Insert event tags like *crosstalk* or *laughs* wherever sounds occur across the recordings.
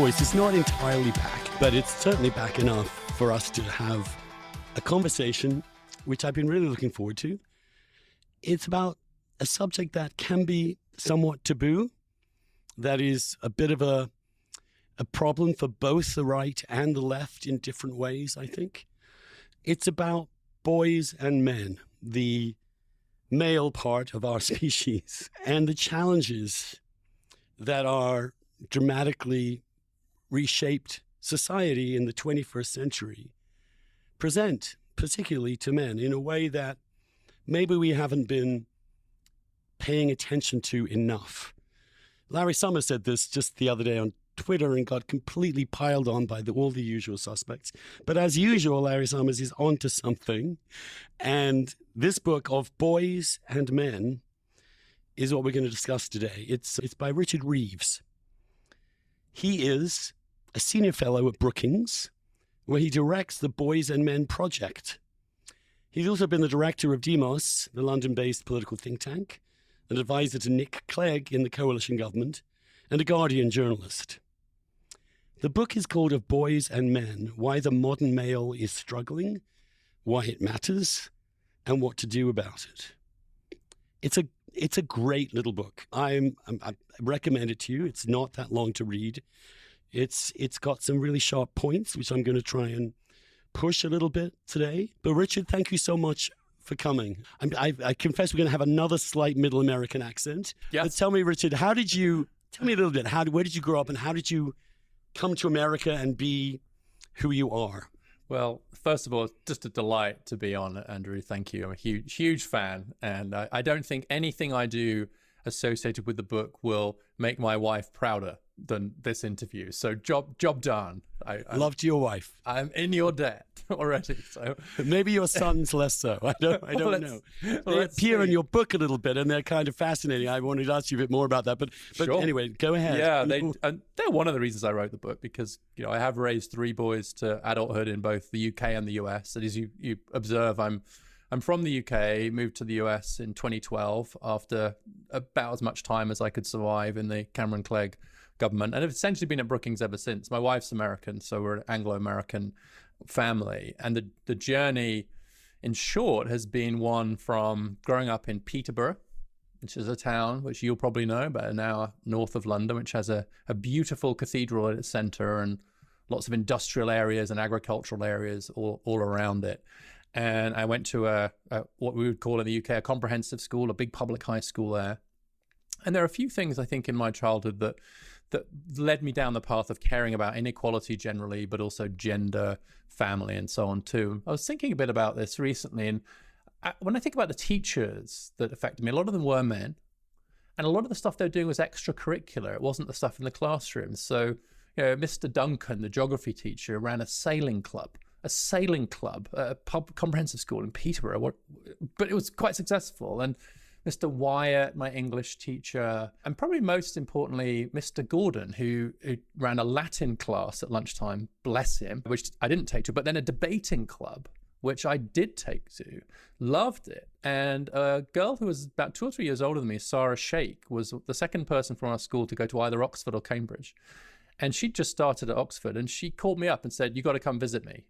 This is. It's not entirely back, but it's certainly back enough for us to have a conversation, which I've been really looking forward to. It's about a subject that can be somewhat taboo, that is a bit of a a problem for both the right and the left in different ways, I think. It's about boys and men, the male part of our *laughs* species, and the challenges that are dramatically reshaped society in the 21st century present, particularly to men, in a way that maybe we haven't been paying attention to enough. Larry Summers said this just the other day on Twitter and got completely piled on by the, all the usual suspects. But as usual, Larry Summers is onto something. And this book of boys and men is what we're going to discuss today. It's, it's by Richard Reeves. He is a senior fellow at Brookings, where he directs the Boys and Men Project. He's also been the director of Demos, the London based political think tank, an advisor to Nick Clegg in the coalition government, and a Guardian journalist. The book is called Of Boys and Men Why the Modern Male is Struggling, Why It Matters, and What to Do About It. It's a it's a great little book. I'm, I'm, I recommend it to you. It's not that long to read. It's it's got some really sharp points, which I'm going to try and push a little bit today. But Richard, thank you so much for coming. I, I confess we're going to have another slight Middle American accent. Yeah. But tell me, Richard, how did you? Tell me a little bit. How where did you grow up, and how did you come to America and be who you are? Well, first of all, it's just a delight to be on, Andrew. Thank you. I'm a huge, huge fan, and I, I don't think anything I do associated with the book will make my wife prouder than this interview. So job job done. I, I loved your wife. I'm in your debt *laughs* already. So maybe your sons less so. I don't. I don't know. *laughs* They appear see. in your book a little bit, and they're kind of fascinating. I wanted to ask you a bit more about that, but but sure. anyway, go ahead. Yeah, they and they're one of the reasons I wrote the book because you know I have raised three boys to adulthood in both the UK and the US. And as you you observe, I'm I'm from the UK, moved to the US in 2012 after about as much time as I could survive in the Cameron Clegg government, and have essentially been at Brookings ever since. My wife's American, so we're an Anglo-American family, and the the journey, in short, has been one from growing up in Peterborough, which is a town which you'll probably know, about an hour north of London, which has a, a beautiful cathedral at its centre and lots of industrial areas and agricultural areas all, all around it. And I went to a, a what we would call in the UK a comprehensive school, a big public high school there. And there are a few things I think in my childhood that that led me down the path of caring about inequality generally, but also gender, family, and so on too. I was thinking a bit about this recently, and I, when I think about the teachers that affected me, a lot of them were men, and a lot of the stuff they were doing was extracurricular. It wasn't the stuff in the classroom. So, you know, Mr. Duncan, the geography teacher, ran a sailing club. A sailing club, a pub, comprehensive school in Peterborough, but it was quite successful. And Mr. Wyatt, my English teacher, and probably most importantly, Mr. Gordon, who, who, ran a Latin class at lunchtime, bless him, which I didn't take to, but then a debating club, which I did take to, loved it. And a girl who was about two or three years older than me, Sarah Shake, was the second person from our school to go to either Oxford or Cambridge. And she just started at Oxford and she called me up and said, You got to come visit me. And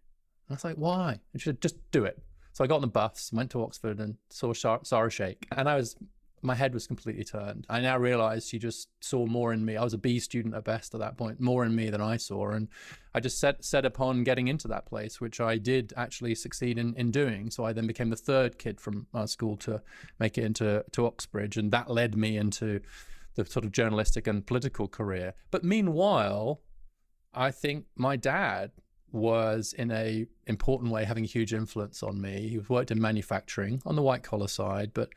I was like, Why? And she said, Just do it. So I got on the bus, went to Oxford, and saw Sarah Shake, and I was my head was completely turned. I now realized she just saw more in me. I was a B student at best at that point, more in me than I saw. And I just set set upon getting into that place, which I did actually succeed in, in doing. So I then became the third kid from our school to make it into to Oxbridge. And that led me into the sort of journalistic and political career. But meanwhile, I think my dad was in a important way having a huge influence on me. He worked in manufacturing on the white collar side, but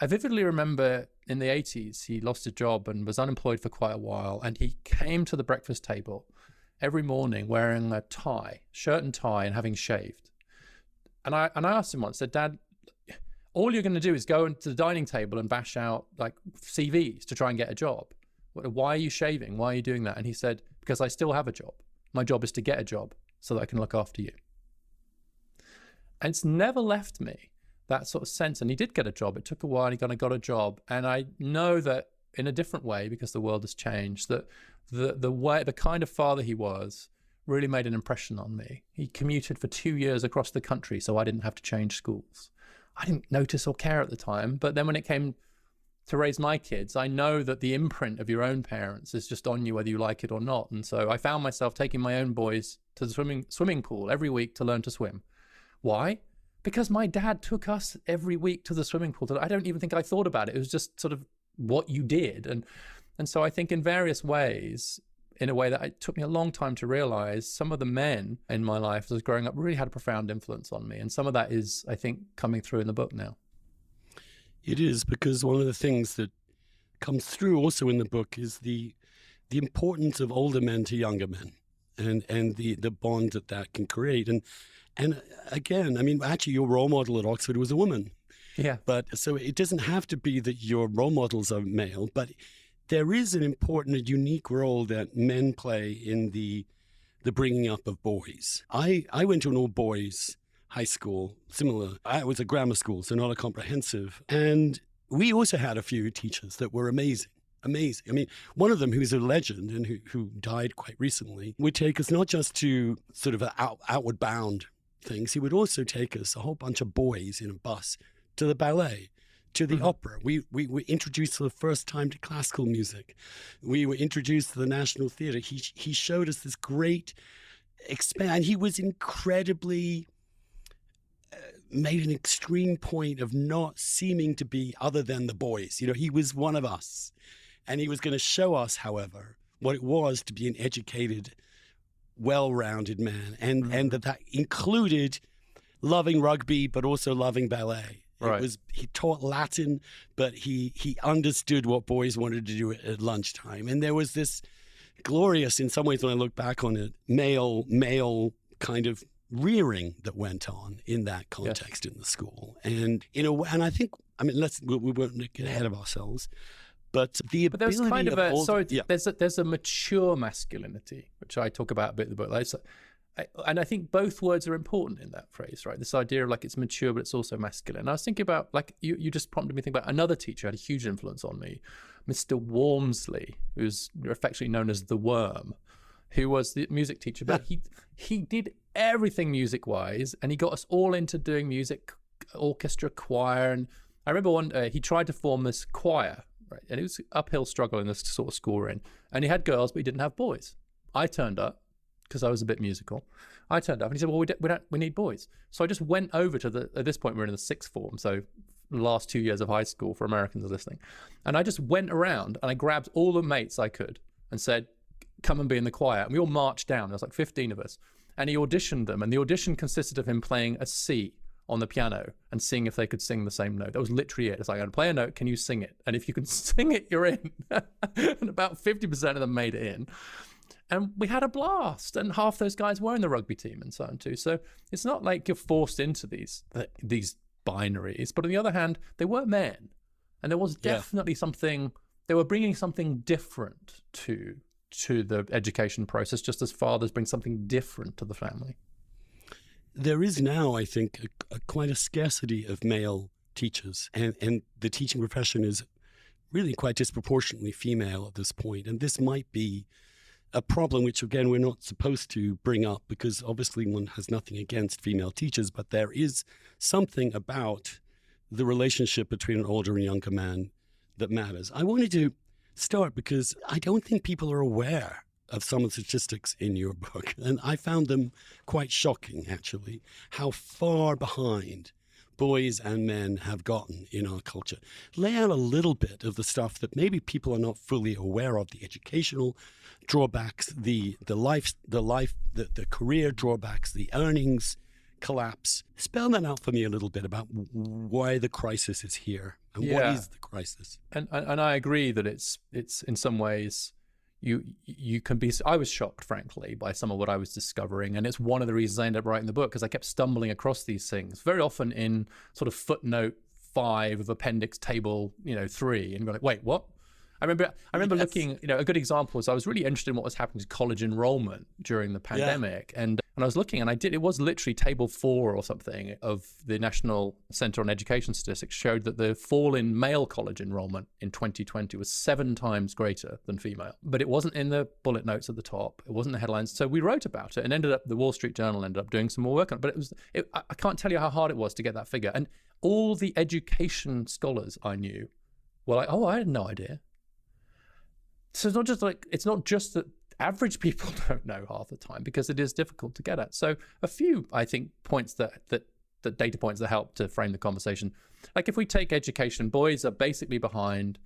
I vividly remember in the 80s he lost a job and was unemployed for quite a while and he came to the breakfast table every morning wearing a tie, shirt and tie and having shaved. And I and I asked him once, said, Dad, all you're going to do is go into the dining table and bash out like CVs to try and get a job. Why are you shaving? Why are you doing that? And he said, because I still have a job. My job is to get a job so that I can look after you. And it's never left me that sort of sense. And he did get a job. It took a while. He kind of got a job. And I know that in a different way, because the world has changed, that the the way the kind of father he was really made an impression on me. He commuted for two years across the country, so I didn't have to change schools. I didn't notice or care at the time, but then when it came to raise my kids, I know that the imprint of your own parents is just on you whether you like it or not. And so I found myself taking my own boys to the swimming swimming pool every week to learn to swim. Why? Because my dad took us every week to the swimming pool. I don't even think I thought about it. It was just sort of what you did. And and so I think in various ways, in a way that it took me a long time to realize, some of the men in my life as growing up really had a profound influence on me. And some of that is, I think, coming through in the book now. It is because one of the things that comes through also in the book is the the importance of older men to younger men and and the the bond that that can create. And and uh, again i mean actually your role model at oxford was a woman. Yeah. But so it doesn't have to be that your role models are male but there is an important and unique role that men play in the the bringing up of boys. I i went to an all boys high school, similar. I was a grammar school, so not a comprehensive. And we also had a few teachers that were amazing. Amazing. I mean, one of them who's a legend and who, who died quite recently would take us not just to sort of out, outward bound things, he would also take us, a whole bunch of boys in a bus, to the ballet, to the mm-hmm. opera. We, we were introduced for the first time to classical music. We were introduced to the National Theatre. He, he showed us this great expand. He was incredibly made an extreme point of not seeming to be other than the boys. You know, he was one of us. And he was going to show us, however, what it was to be an educated, well rounded man. And, mm-hmm. and that that included loving rugby, but also loving ballet. Right. It was he taught Latin, but he he understood what boys wanted to do at, at lunchtime. And there was this glorious, in some ways, when I look back on it, male male kind of rearing that went on in that context in the school. And in a way, and I think, I mean, let's we, we won't get ahead of ourselves. But the but there's kind of, of a sorry, yeah. there's a, there's a mature masculinity which I talk about a bit in the book. Like, I, and I think both words are important in that phrase, right? This idea of like it's mature, but it's also masculine. And I was thinking about like you, you just prompted me to think about another teacher had a huge influence on me, Mr. Walmsley, who's affectionately known as the Worm, who was the music teacher, but *laughs* he he did everything music wise, and he got us all into doing music, orchestra, choir. And I remember one day he tried to form this choir, right? And it was uphill struggle in this sort of school we're in. And he had girls, but he didn't have boys. I turned up because I was a bit musical. I turned up and he said, "Well, we, we don't, we need boys." So I just went over to the. At this point, we're in the sixth form, so last two years of high school for Americans listening, and I just went around and I grabbed all the mates I could and said, "Come and be in the choir." And we all marched down. There was like fifteen of us, and he auditioned them. And the audition consisted of him playing a C on the piano and seeing if they could sing the same note. That was literally it. It's like, I'm going to play a note. Can you sing it? And if you can *laughs* sing it, you're in. *laughs* and about 50% of them made it in. And we had a blast. And half those guys were in the rugby team and so on too. So it's not like you're forced into these these binaries. But on the other hand, they were men. And there was definitely yeah. something, they were bringing something different to to the education process, just as fathers bring something different to the family? There is now, I think, a, a, quite a scarcity of male teachers, and, and the teaching profession is really quite disproportionately female at this point. And this might be a problem which, again, we're not supposed to bring up because obviously one has nothing against female teachers, but there is something about the relationship between an older and younger man that matters. I wanted to start because I don't think people are aware of some of the statistics in your *laughs* book. And I found them quite shocking, actually, how far behind boys and men have gotten in our culture. Lay out a little bit of the stuff that maybe people are not fully aware of, the educational drawbacks, the the life the life the, the career drawbacks, the earnings collapse. Spell that out for me a little bit about why the crisis is here and yeah. what is the crisis. And, and and I agree that it's it's in some ways you you can be I was shocked frankly by some of what I was discovering and it's one of the reasons I ended up writing the book because I kept stumbling across these things very often in sort of footnote 5 of appendix table, you know, 3 and you're like, "Wait, what?" I remember I remember yes. looking, you know, a good example was I was really interested in what was happening to college enrollment during the pandemic. Yeah. And and I was looking and I did it was literally table four or something of the National Center on Education Statistics showed that the fall in male college enrollment in 2020 was seven times greater than female. But it wasn't in the bullet notes at the top. It wasn't the headlines. So we wrote about it and ended up the Wall Street Journal ended up doing some more work on it. But it was it, I can't tell you how hard it was to get that figure. And all the education scholars I knew were like, "Oh, I had no idea." So it's not just like it's not just that average people *laughs* don't know half the time because it is difficult to get at. So a few, I think, points that that that data points that help to frame the conversation. Like if we take education, boys are basically behind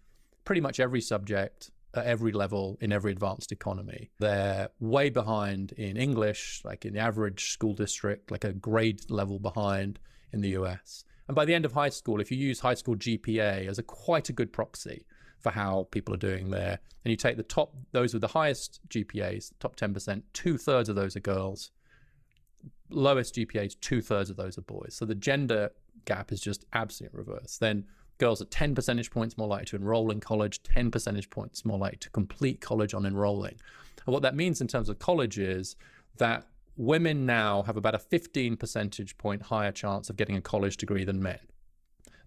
pretty much every subject at every level in every advanced economy. They're way behind in English, like in the average school district, like a grade level behind in the US. And by the end of high school, if you use high school GPA as a quite a good proxy for how people are doing there, and you take the top, those with the highest GPAs, top 10%, two thirds of those are girls. Lowest GPAs, two thirds of those are boys. So the gender gap is just absolute reverse. Then girls are 10 percentage points more likely to enroll in college, 10 percentage points more likely to complete college on enrolling. And what that means in terms of college is that women now have about a 15 percentage point higher chance of getting a college degree than men.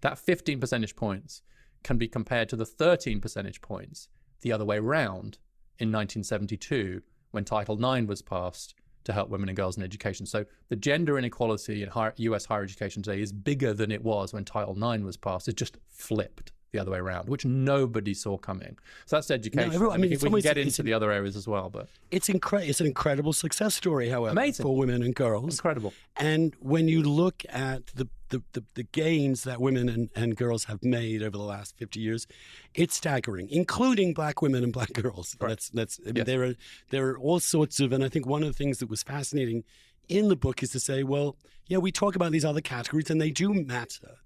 That 15 percentage points can be compared to the 13 percentage points the other way round in 1972 when Title IX was passed to help women and girls in education. So the gender inequality in higher, US higher education today is bigger than it was when Title IX was passed. It just flipped the other way around, which nobody saw coming. So that's education. No, I mean, we can get into the other areas as well, but it's incredible. It's an incredible success story, however, Amazing. for women and girls. Incredible. And when you look at the the, the, the gains that women and, and girls have made over the last 50 years, it's staggering, including black women and black girls. Right. That's that's I mean, yes. there are there are all sorts of, and I think one of the things that was fascinating in the book is to say, well, yeah, we talk about these other categories and they do matter.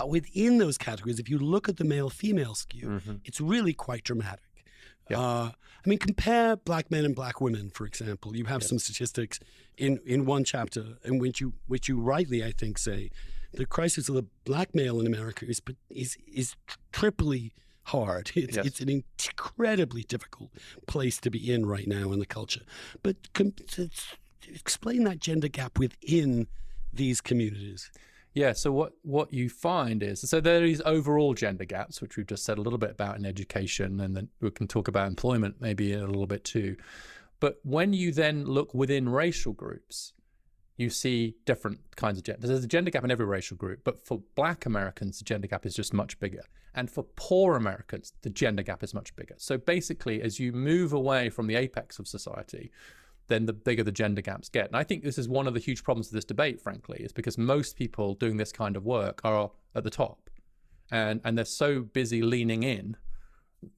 But within those categories, if you look at the male female skew, mm-hmm. it's really quite dramatic. Yeah. Uh, I mean, compare black men and black women, for example. You have some statistics in, in one chapter in which you which you rightly, I think, say the crisis of the black male in America is is is triply hard. *laughs* It's, yes. it's an incredibly difficult place to be in right now in the culture. But com- explain that gender gap within these communities. Yeah. So what what you find is so there these overall gender gaps, which we've just said a little bit about in education, and then we can talk about employment maybe a little bit too. But when you then look within racial groups, you see different kinds of gender. There's a gender gap in every racial group, but for Black Americans, the gender gap is just much bigger, and for poor Americans, the gender gap is much bigger. So basically, as you move away from the apex of society, then the bigger the gender gaps get. And I think this is one of the huge problems of this debate, frankly, is because most people doing this kind of work are at the top. And and they're so busy leaning in,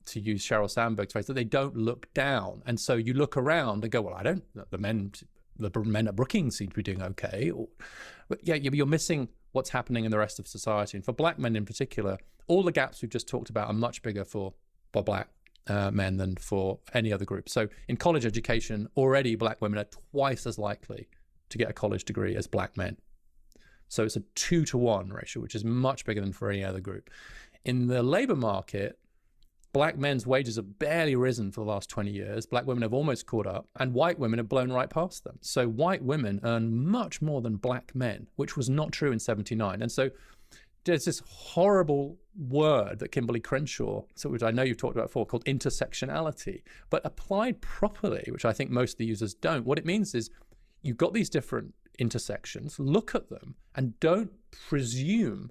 to use Sheryl Sandberg's phrase, that they don't look down. And so you look around and go, Well, I don't the men the men at Brookings seem to be doing okay. Or, but yeah, you're missing what's happening in the rest of society. And for black men in particular, all the gaps we've just talked about are much bigger for, for black uh, men than for any other group. So in college education, already black women are twice as likely to get a college degree as black men. So it's a two to one ratio, which is much bigger than for any other group. In the labor market, black men's wages have barely risen for the last 20 years. Black women have almost caught up, and white women have blown right past them. So white women earn much more than black men, which was not true in 79. And so there's this horrible word that Kimberlé Crenshaw, so which I know you've talked about before, called intersectionality. But applied properly, which I think most of the users don't, what it means is you've got these different intersections, look at them, and don't presume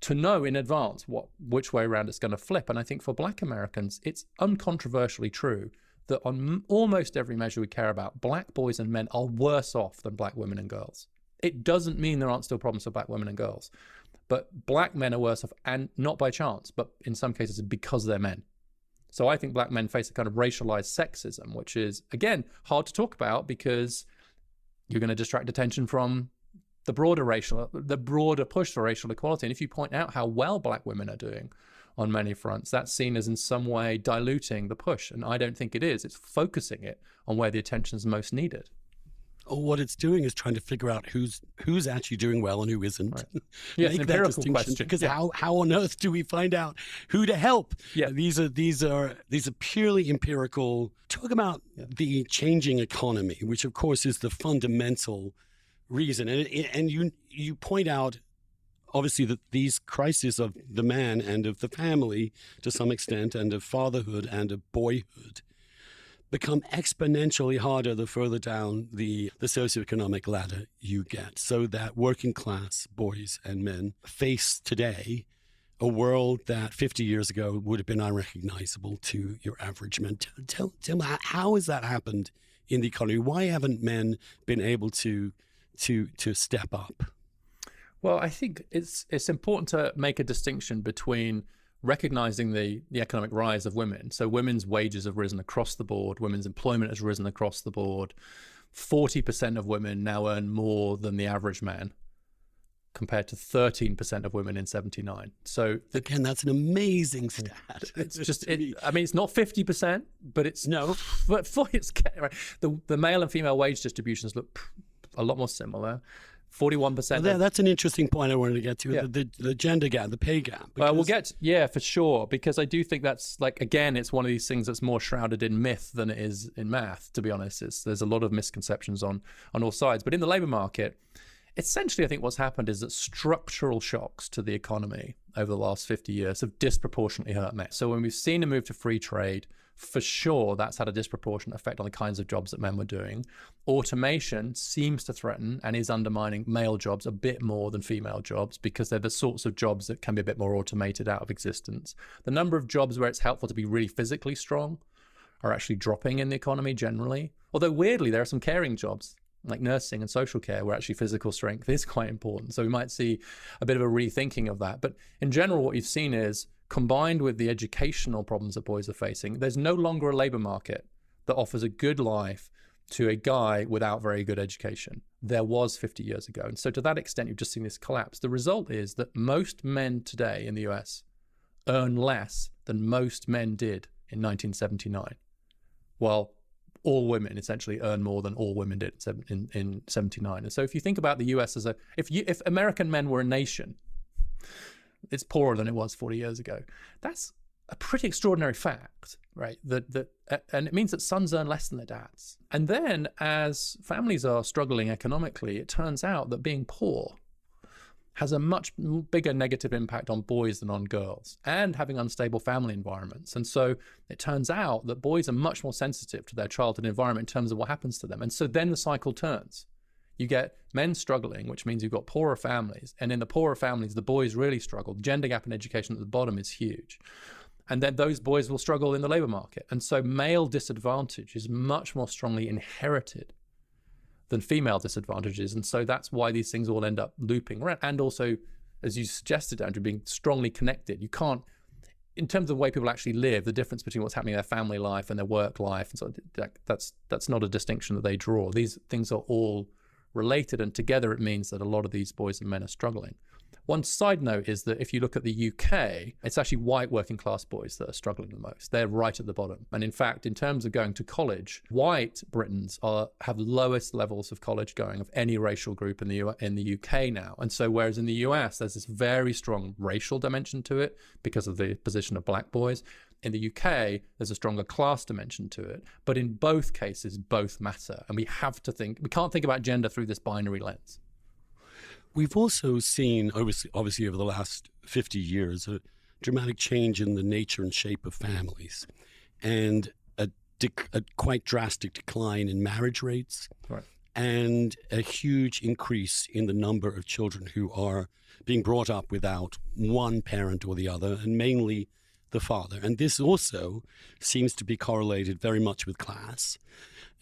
to know in advance what which way around it's going to flip. And I think for Black Americans, it's uncontroversially true that on almost every measure we care about, Black boys and men are worse off than Black women and girls. It doesn't mean there aren't still problems for Black women and girls. But black men are worse off, and not by chance, but in some cases because they're men. So I think black men face a kind of racialized sexism, which is, again, hard to talk about because you're going to distract attention from the broader racial, the broader push for racial equality. And if you point out how well black women are doing on many fronts, that's seen as in some way diluting the push. And I don't think it is. It's focusing it on where the attention is most needed. What it's doing is trying to figure out who's who's actually doing well and who isn't. Right. *laughs* Yeah, it's an empirical question. Because yeah. how, how on earth do we find out who to help? Yeah. These are these are these are purely empirical. Talk about yeah. the changing economy, which of course is the fundamental reason. And and you you point out obviously that these crises of the man and of the family to some extent and of fatherhood and of boyhood become exponentially harder the further down the, the socioeconomic ladder you get. So that working class boys and men face today a world that 50 years ago would have been unrecognizable to your average man. Tell, tell me, how has that happened in the economy? Why haven't men been able to, to, to step up? Well, I think it's it's important to make a distinction between recognizing the, the economic rise of women. So women's wages have risen across the board, women's employment has risen across the board. 40% of women now earn more than the average man compared to 13% of women in 79. So again, that's an amazing stat. It's just, it, I mean, it's not 50%, but it's no, *laughs* but for it's, the, the male and female wage distributions look a lot more similar. Forty-one percent. Well, that's an interesting point I wanted to get to yeah. the, the, the, gender gap, the pay gap. Uh, well, we'll get yeah for sure because I do think that's like again, it's one of these things that's more shrouded in myth than it is in math. To be honest, it's, there's a lot of misconceptions on on all sides. But in the labour market, essentially, I think what's happened is that structural shocks to the economy over the last fifty years have disproportionately hurt men. So when we've seen a move to free trade for sure that's had a disproportionate effect on the kinds of jobs that men were doing. Automation seems to threaten and is undermining male jobs a bit more than female jobs because they're the sorts of jobs that can be a bit more automated out of existence. The number of jobs where it's helpful to be really physically strong are actually dropping in the economy generally. Although weirdly, there are some caring jobs like nursing and social care where actually physical strength is *laughs* quite important. So we might see a bit of a rethinking of that. But in general, what you've seen is combined with the educational problems that boys are facing, there's no longer a labor market that offers a good life to a guy without very good education. There was 50 years ago. And so, to that extent, you've just seen this collapse. The result is that most men today in the US earn less than most men did in 1979, while all women essentially earn more than all women did in, in 79. And so, if you think about the US as a, if you, if American men were a nation, it's poorer than it was 40 years ago. That's a pretty extraordinary fact, right? That that and it means that sons earn less than their dads. And then as families are struggling economically, it turns out that being poor has a much bigger negative impact on boys than on girls and having unstable family environments. And so it turns out that boys are much more sensitive to their childhood environment in terms of what happens to them. And so then the cycle turns you get men struggling, which means you've got poorer families. And in the poorer families, the boys really struggle. The gender gap in education at the bottom is huge. And then those boys will struggle in the labor market. And so male disadvantage is much more strongly inherited than female disadvantages. And so that's why these things all end up looping around. And also, as you suggested, Andrew, being strongly connected. You can't, in terms of the way people actually live, the difference between what's happening in their family life and their work life, and so that, that's that's not a distinction that they draw. These things are all related, and together it means that a lot of these boys and men are struggling. One side note is that if you look at the UK, it's actually white working class boys that are struggling the most. They're right at the bottom. And in fact, in terms of going to college, white Britons are have lowest levels of college going of any racial group in the U- in the UK now. And so whereas in the US there's this very strong racial dimension to it because of the position of black boys, in the UK, there's a stronger class dimension to it. But in both cases, both matter. And we have to think, we can't think about gender through this binary lens. We've also seen, obviously, obviously over the last 50 years, a dramatic change in the nature and shape of families and a, a quite drastic decline in marriage rates. Right. And a huge increase in the number of children who are being brought up without one parent or the other, and mainly the father. And this also seems to be correlated very much with class.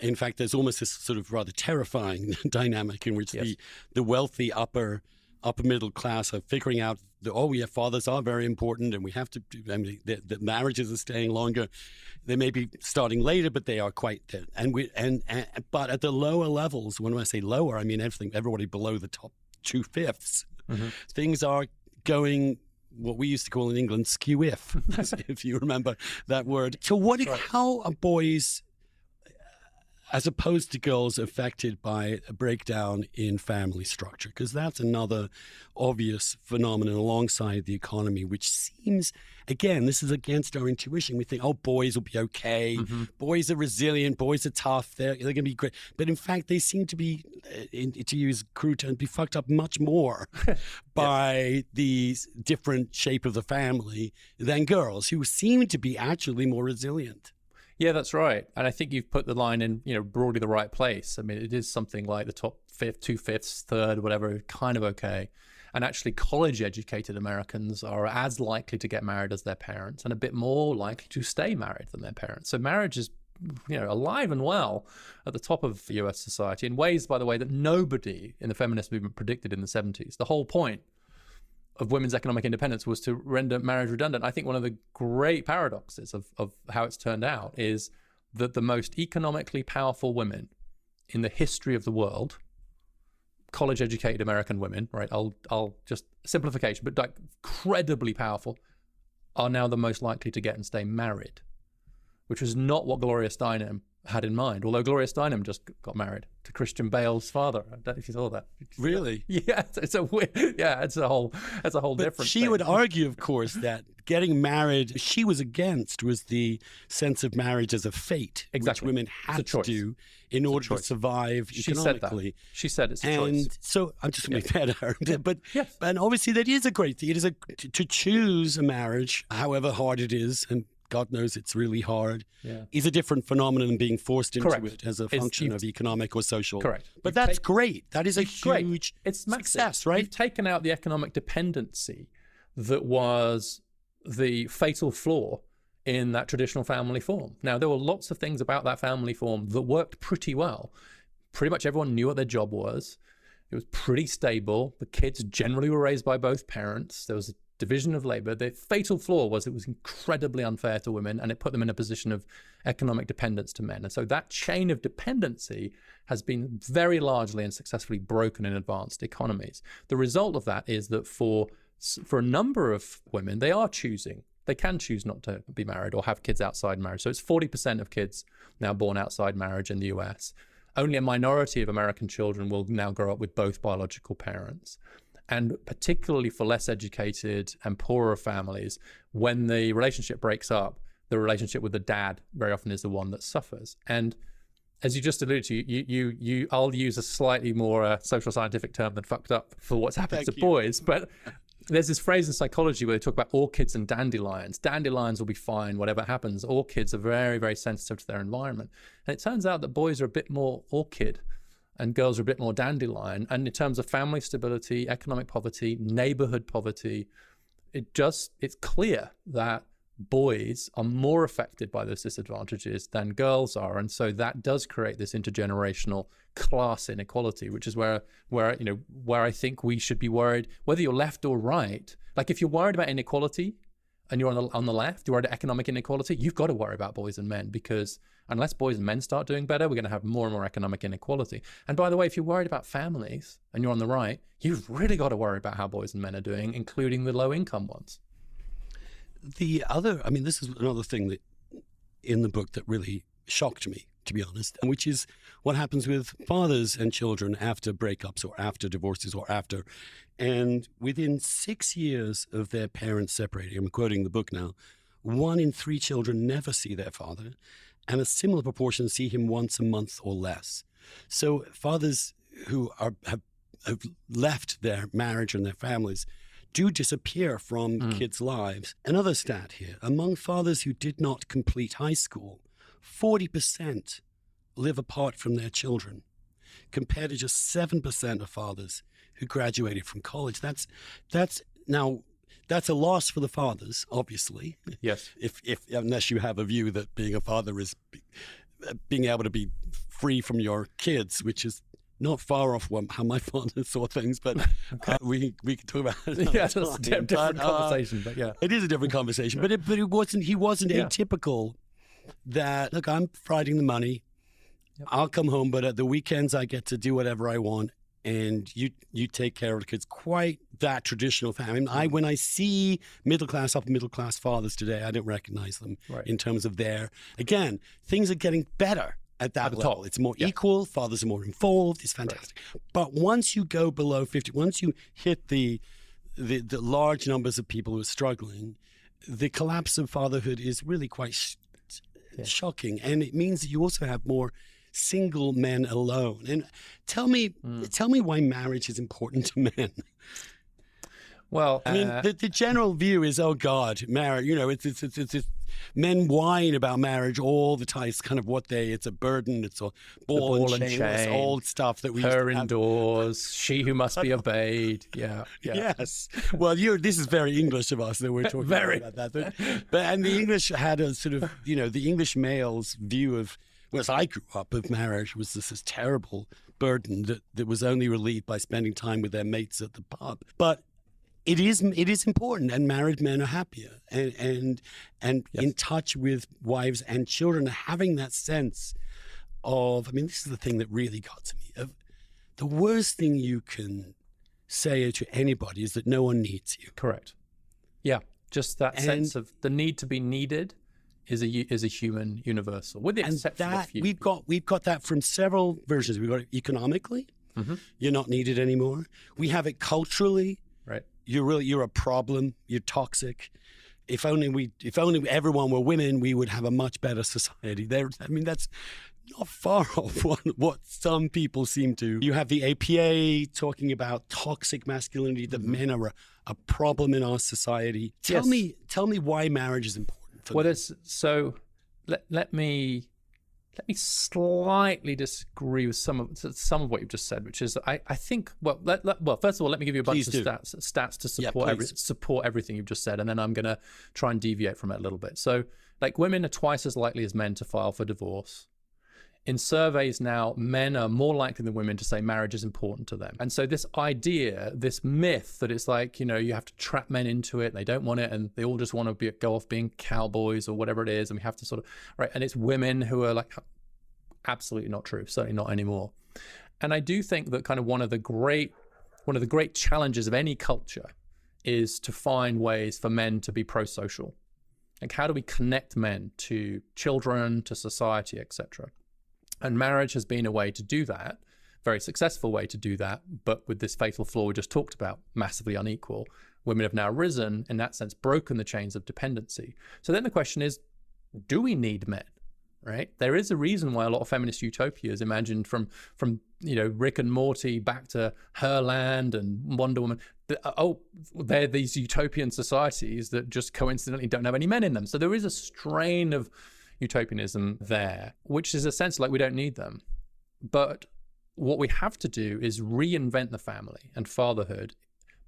In fact, there's almost this sort of rather terrifying *laughs* dynamic in which yes. the, the wealthy upper upper middle class are figuring out that oh yeah fathers are very important and we have to I mean the, the marriages are staying longer they may be starting later but they are quite and we and, and but at the lower levels when I say lower I mean everything everybody below the top two fifths mm-hmm. things are going what we used to call in England skew if, *laughs* *laughs* if you remember that word. So, what? Right. How are boys? As opposed to girls affected by a breakdown in family structure, because that's another obvious phenomenon alongside the economy, which seems, again, this is against our intuition. We think, oh, boys will be okay. Mm-hmm. Boys are resilient. Boys are tough. They're, they're going to be great. But in fact, they seem to be, uh, in, to use crude terms, be fucked up much more *laughs* *laughs* by the different shape of the family than girls who seem to be actually more resilient. Yeah, that's right. And I think you've put the line in, you know, broadly the right place. I mean, it is something like the top fifth, two fifths, third, whatever, kind of okay. And actually, college educated Americans are as likely to get married as their parents and a bit more likely to stay married than their parents. So marriage is you know, alive and well at the top of US society in ways, by the way, that nobody in the feminist movement predicted in the 70s. The whole point of women's economic independence was to render marriage redundant. I think one of the great paradoxes of, of how it's turned out is that the most economically powerful women in the history of the world, college educated American women, right? I'll I'll just simplification, but like incredibly powerful, are now the most likely to get and stay married, which was not what Gloria Steinem had in mind. Although Gloria Steinem just got married to Christian Bale's father. I don't know if you saw that. Really? *laughs* Yeah, it's a yeah, it's a whole it's a whole but different. She thing. would argue, of *laughs* course, that getting married she was against was the sense of marriage as a fate, exactly. which women had to do in order to survive she economically. Said that. She said it's a and choice. so I'm just going to yeah. her. *laughs* But yes. and obviously that is a great thing. It is a to choose a marriage, however hard it is, and God knows it's really hard, yeah. is a different phenomenon than being forced into Correct. it as a function of economic or social. Correct. But you've that's take, great. That is a huge great. it's success, right? You've taken out the economic dependency that was the fatal flaw in that traditional family form. Now, there were lots of things about that family form that worked pretty well. Pretty much everyone knew what their job was. It was pretty stable. The kids generally were raised by both parents. There was a division of labor. The fatal flaw was it was incredibly unfair to women and it put them in a position of economic dependence to men. And so that chain of dependency has been very largely and successfully broken in advanced economies. The result of that is that for for a number of women, they are choosing. They can choose not to be married or have kids outside marriage. So it's 40% of kids now born outside marriage in the US. Only a minority of American children will now grow up with both biological parents and particularly for less educated and poorer families, when the relationship breaks up, the relationship with the dad very often is the one that suffers. And as you just alluded to, you you you I'll use a slightly more uh, social scientific term than fucked up for what's happened Thank to you. boys, but there's this phrase in psychology where they talk about orchids and dandelions. Dandelions will be fine, whatever happens. Orchids are very, very sensitive to their environment. And it turns out that boys are a bit more orchid and girls are a bit more dandelion. And in terms of family stability, economic poverty, neighborhood poverty, it just it's clear that boys are more affected by those disadvantages than girls are and so that does create this intergenerational class inequality which is where where you know where i think we should be worried whether you're left or right like if you're worried about inequality and you're on the on the left you're about economic inequality you've got to worry about boys and men because unless boys and men start doing better, we're going to have more and more economic inequality. And by the way, if you're worried about families and you're on the right, you've really got to worry about how boys and men are doing, including the low income ones. The other, I mean, this is another thing that in the book that really shocked me, to be honest, which is what happens with fathers and children after breakups or after divorces or after. And within six years of their parents separating, I'm quoting the book now, one in three children never see their father and a similar proportion see him once a month or less. So fathers who are have, have left their marriage and their families do disappear from mm. kids' lives. Another stat here among fathers who did not complete high school, 40% live apart from their children, compared to just 7% of fathers who graduated from college. That's, that's now that's a loss for the fathers, obviously. Yes. If, if unless you have a view that being a father is being able to be free from your kids, which is not far off how my *laughs* father saw things, but okay. uh, we we can talk about it. *laughs* Yeah, it's a different but, uh, conversation, but yeah, it is a different conversation. But it, but it wasn't. He wasn't yeah. atypical. That look, I'm providing the money. Yep. I'll come home, but at the weekends I get to do whatever I want, and you you take care of the kids. Quite that traditional family. I when I see middle class, upper middle class fathers today, I don't recognize them right. in terms of their. Again, things are getting better at that the level. top. It's more Yeah. equal. Fathers are more involved. It's fantastic. But once you go below fifty, once you hit the, the the large numbers of people who are struggling, the collapse of fatherhood is really quite sh- shocking, and it means that you also have more single men alone. And tell me, Hmm. tell me why marriage is important to men. Well, I mean, uh, the, the general view is, oh God, marriage. You know, it's it's, it's it's it's men whine about marriage all the time. It's kind of what they. It's a burden. It's a ball, ball and chain. Chain, old stuff that we. her indoors, she who must be *laughs* obeyed. Yeah, yeah. Yes. Well, you this is very English of us that we're talking *laughs* Very. about that. But, but and the English had a sort of you know the English male's view of well, as I grew up of marriage was this, this terrible burden that, that was only relieved by spending time with their mates at the pub. But it is it is important, and married men are happier and and and in touch with wives and children, having that sense of. I mean, this is the thing that really got to me. Of the worst thing you can say to anybody is that no one needs you. Correct. Yeah, just that And- sense of the need to be needed is a is a human universal, with the And exception of few. we've got we've got that from several versions. We've got it economically. Mm-hmm. You're not needed anymore. We have it culturally. right. You're really you're a problem. You're toxic. If only we if only everyone were women, we would have a much better society. There, I mean, that's not far *laughs* off what, what some people seem to. You have the APA talking about toxic masculinity that men are a, a problem in our society. Tell Yes. me, tell me why marriage is important. For Well, there's so let let me let me slightly disagree with some of some of what you've just said, which is I, I think well let, let- well first of all let me give you a bunch Please of do. stats stats to Yeah, support every, support everything you've just said, and then I'm gonna try and deviate from it a little bit. So like women are twice as likely as men to file for divorce. In surveys now, men are more likely than women to say marriage is important to them. And so, this idea, this myth that it's like, you know, you have to trap men into it, they don't want it, and they all just want to be, go off being cowboys or whatever it is, and we have to sort of, right? And it's women who are like, absolutely not true, certainly not anymore. And I do think that kind of one of the great, one of the great challenges of any culture is to find ways for men to be pro social. Like, how do we connect men to children, to society, etc.? And marriage has been a way to do that, very successful way to do that, but with this fatal flaw we just talked about, massively unequal. Women have now risen, in that sense, broken the chains of dependency. So then the question is do we need men? Right? There is a reason why a lot of feminist utopias imagined from from you know Rick and Morty back to Herland and Wonder Woman. th- uh, Oh, they're these utopian societies that just coincidentally don't have any men in them. So there is a strain of utopianism there, which is a sense like we don't need them. But what we have to do is reinvent the family and fatherhood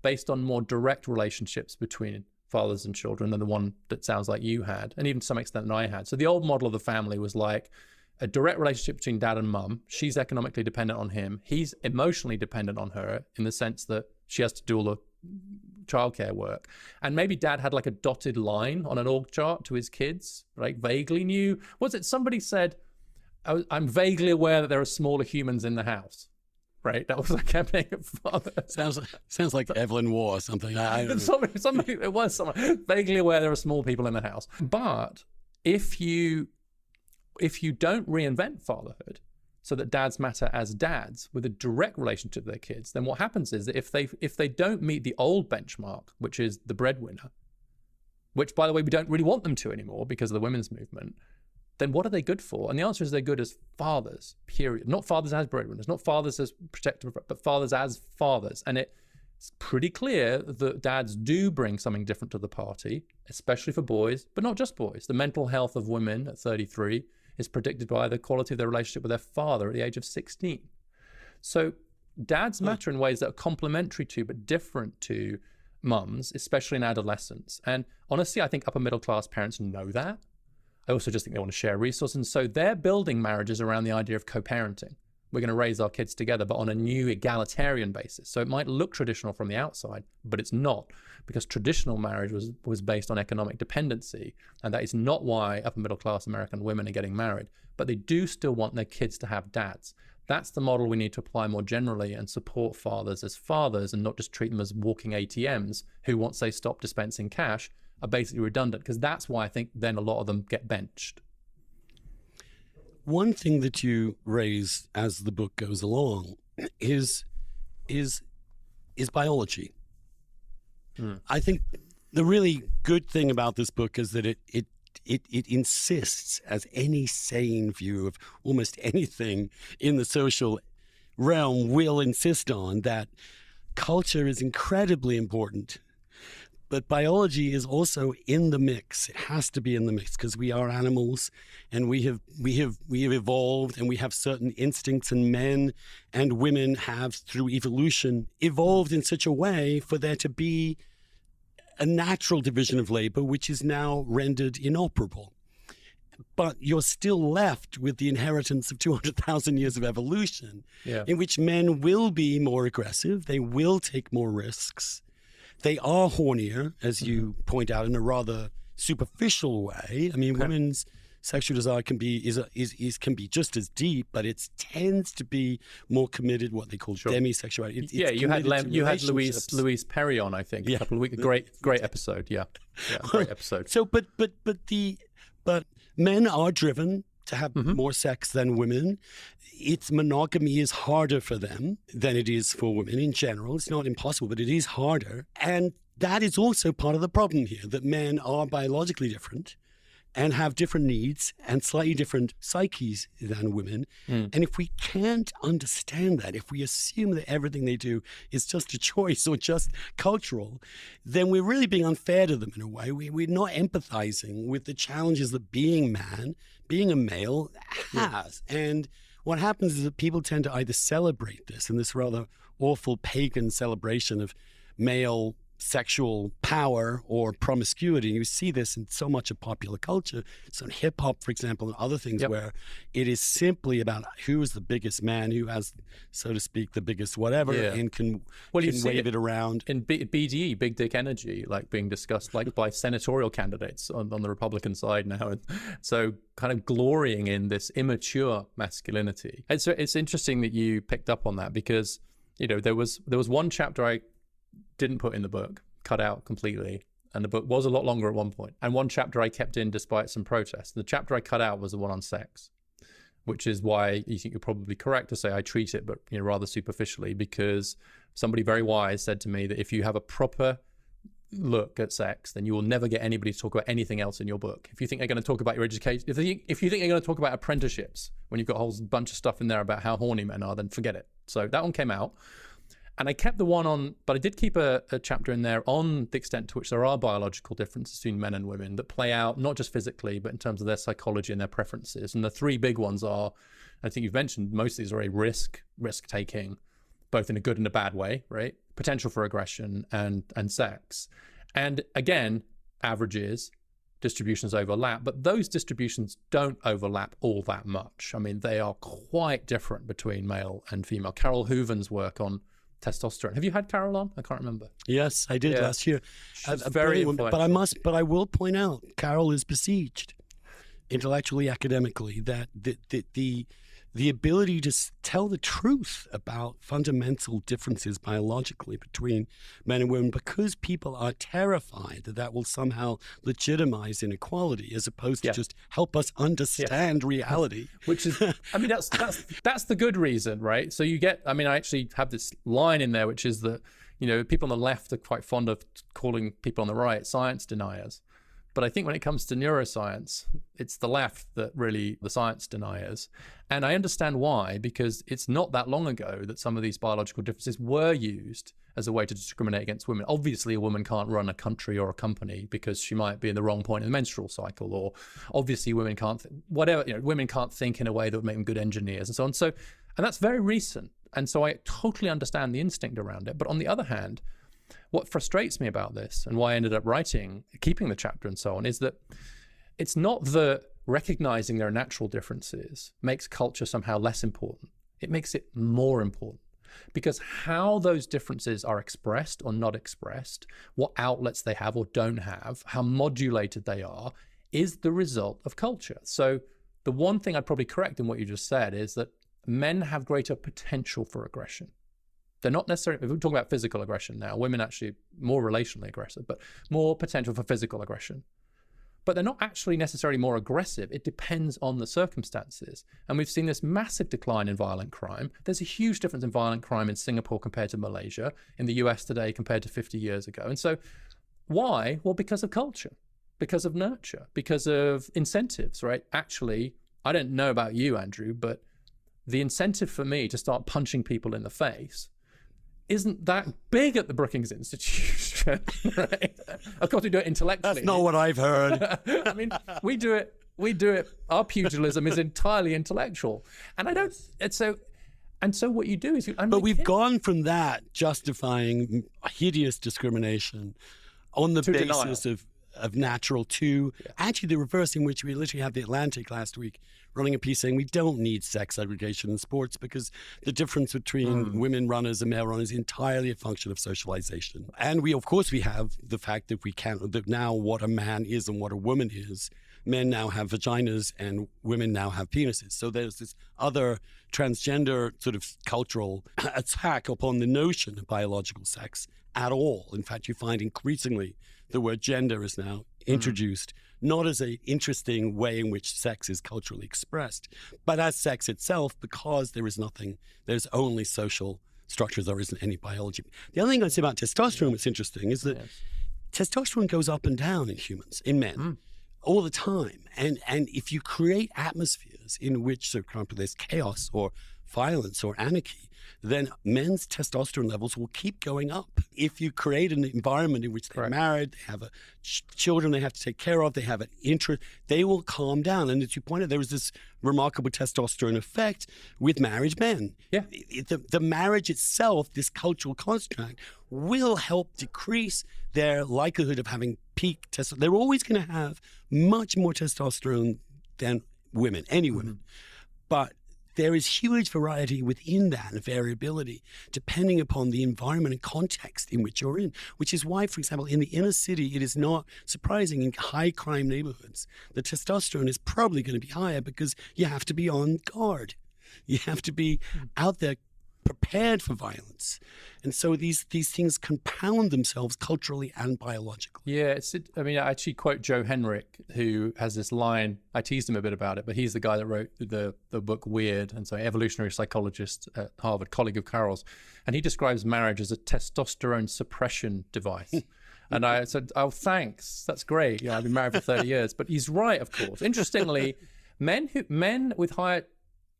based on more direct relationships between fathers and children than the one that sounds like you had, and even to some extent that I had. So the old model of the family was like a direct relationship between dad and mum. She's economically dependent on him. He's emotionally dependent on her in the sense that she has to do all the childcare work. And maybe dad had like a dotted line on an org chart to his kids, like vaguely knew. Was it somebody said, I was- I'm vaguely aware that there are smaller humans in the house, right? That was like *laughs* campaign father. sounds sounds like Evelyn Waugh or something. I, I don't know. somebody, somebody, it was someone vaguely aware there are small people in the house. But if you if you don't reinvent fatherhood so that dads matter as dads with a direct relationship to their kids, then what happens is that if they if they don't meet the old benchmark, which is the breadwinner, which by the way we don't really want them to anymore because of the women's movement, then what are they good for? And the answer is they're good as fathers, period. Not fathers as breadwinners, not fathers as protective, but fathers as fathers. And it, it's pretty clear that dads do bring something different to the party, especially for boys, but not just boys. The mental health of women at 33 is predicted by the quality of their relationship with their father at the age of 16. So dads hmm. matter in ways that are complementary to but different to mums, especially in adolescence. And honestly, I think upper middle class parents know that. I also just think they want to share resources. And so they're building marriages around the idea of co parenting. We're going to raise our kids together, but on a new egalitarian basis. So it might look traditional from the outside, but it's not because traditional marriage was, was based on economic dependency. And that is not why upper middle class American women are getting married. But they do still want their kids to have dads. That's the model we need to apply more generally and support fathers as fathers and not just treat them as walking ATMs who, once they stop dispensing cash, are basically redundant because that's why I think then a lot of them get benched. One thing that you raise as the book goes along is is is biology. Hmm. I think the really good thing about this book is that it it it, it insists, as any sane view of almost anything in the social realm will insist on, that culture is incredibly important. But biology is also in the mix. It has to be in the mix because we are animals and we have we have we have evolved and we have certain instincts and men and women have through evolution evolved in such a way for there to be a natural division of labor which is now rendered inoperable but you're still left with the inheritance of 200,000 years of evolution, Yeah. in which men will be more aggressive, they will take more risks, they are hornier, as you mm-hmm. point out, in a rather superficial way. I mean, women's sexual desire can be is, is is can be just as deep, but it tends to be more committed, what they call demisexuality. It- yeah, you had Lem, you had Louise. Louise Perry on, I think, Yeah. a couple of weeks. Great, *laughs* great episode. Yeah, yeah, great episode. So, but but but the but men are driven to have Mm-hmm. more sex than women. It's monogamy is harder for them than it is for women in general. It's not impossible, but it is harder, and that is also part of the problem here. That men are biologically different. And have different needs and slightly different psyches than women. Hmm. And if we can't understand that, if we assume that everything they do is just a choice or just cultural, then we're really being unfair to them in a way. We, we're not empathizing with the challenges that being man, being a male, has. And what happens is that people tend to either celebrate this in this rather awful pagan celebration of male sexual power or promiscuity. You see this in so much of popular culture. So in hip hop, for example, and other things Yep. where it is simply about who is the biggest man, who has, so to speak, the biggest whatever, Yeah. and can, Well, can wave it- it around. in B- BDE, big dick energy, like being discussed like by *laughs* senatorial candidates on, on the Republican side now, and so kind of glorying in this immature masculinity. And so it's interesting that you picked up on that because you know there was there was one chapter I didn't put in the book, cut out completely. And the book was a lot longer at one point. And one chapter I kept in despite some protests. The chapter I cut out was the one on sex, which is why you think you're probably correct to say I treat it, but you know, rather superficially, because somebody very wise said to me that if you have a proper look at sex, then you will never get anybody to talk about anything else in your book. If you think they're going to talk about your education, if, they, if you think they're going to talk about apprenticeships when you've got a whole bunch of stuff in there about how horny men are, then forget it. So that one came out. And I kept the one on, but I did keep a, a chapter in there on the extent to which there are biological differences between men and women that play out not just physically, but in terms of their psychology and their preferences. And the three big ones are, I think you've mentioned, most of these are a risk, risk taking, both in a good and a bad way, right? Potential for aggression and and sex. And again, averages, distributions overlap, but those distributions don't overlap all that much. I mean, they are quite different between male and female. Carole Hooven's work on testosterone. Have you had Carole on? I can't remember. Yes, I did Yeah. last year. She's A- a very brilliant woman. But I must, but I will point out, Carole is besieged, intellectually, academically, that the the the, the ability to tell the truth about fundamental differences biologically between men and women, because people are terrified that that will somehow legitimize inequality, as opposed to Yeah. just help us understand *laughs* reality. which is i mean that's that's that's the good reason right so you get i mean i actually have this line in there which is that you know people on the left are quite fond of calling people on the right science deniers but i think when it comes to neuroscience it's the left that really the science deniers and i understand why because it's not that long ago that some of these biological differences were used as a way to discriminate against women. Obviously, a woman can't run a country or a company because she might be in the wrong point in the menstrual cycle, or obviously, women can't, th- whatever, you know, women can't think in a way that would make them good engineers and so on. So, and that's very recent. And so I totally understand the instinct around it. But on the other hand, what frustrates me about this and why I ended up writing, keeping the chapter and so on, is that it's not that recognizing there are natural differences makes culture somehow less important. It makes it more important because how those differences are expressed or not expressed, what outlets they have or don't have, how modulated they are, is the result of culture. So, the one thing I'd probably correct in what you just said is that men have greater potential for aggression. They're not necessarily, we're talking about physical aggression now, women actually more relationally aggressive, but more potential for physical aggression. but they're not actually necessarily more aggressive. It depends on the circumstances. And we've seen this massive decline in violent crime. There's a huge difference in violent crime in Singapore compared to Malaysia, in the US today compared to 50 years ago. And so, why? Well, because of culture, because of nurture, because of incentives, right? Actually, I don't know about you, Andrew, but the incentive for me to start punching people in the face isn't that big at the Brookings Institution, *laughs* right? Of course, we do it intellectually. That's not what I've heard. *laughs* I mean, we do it. We do it. Our pugilism is entirely intellectual, and I don't. And so, and so, what you do is you. But we've gone from that justifying hideous discrimination on the basis of of natural to yeah. actually the reverse, in which we literally have the Atlantic last week running a piece saying we don't need sex segregation in sports because the difference between mm. women runners and male runners is entirely a function of socialization. And we, of course, we have the fact that we can't, that now what a man is and what a woman is, men now have vaginas and women now have penises. So there's this other transgender sort of cultural *clears throat* attack upon the notion of biological sex at all. In fact, you find increasingly the word gender is now mm. introduced not as an interesting way in which sex is culturally expressed, but as sex itself, because there is nothing, there's only social structures, there isn't any biology. The other thing I'd say about testosterone that's interesting is that yes. testosterone goes up and down in humans, in men. Mm. All the time, and and if you create atmospheres in which, there's chaos or violence or anarchy, then men's testosterone levels will keep going up. If you create an environment in which they're married, they have a, ch- children they have to take care of, they have an interest, they will calm down. And as you pointed, there was this remarkable testosterone effect with married men. Yeah. The, the marriage itself, this cultural construct, will help decrease their likelihood of having peak testosterone. They're always going to have much more testosterone than women, any women. Mm-hmm. But there is huge variety within that variability depending upon the environment and context in which you're in, which is why, for example, in the inner city, it is not surprising in high crime neighborhoods, the testosterone is probably going to be higher because you have to be on guard. You have to be hmm. out there prepared for violence. And so these these things compound themselves culturally and biologically. Yeah, it's. I mean, I actually quote Joe Henrich, who has this line. I teased him a bit about it, but he's the guy that wrote the the book Weird, and so evolutionary psychologist at Harvard, colleague of Carole's, and he describes marriage as a testosterone suppression device. *laughs* and I said, "Oh, thanks. That's great. Yeah, I've been married for thirty years." But he's right, of course. Interestingly, *laughs* men who men with higher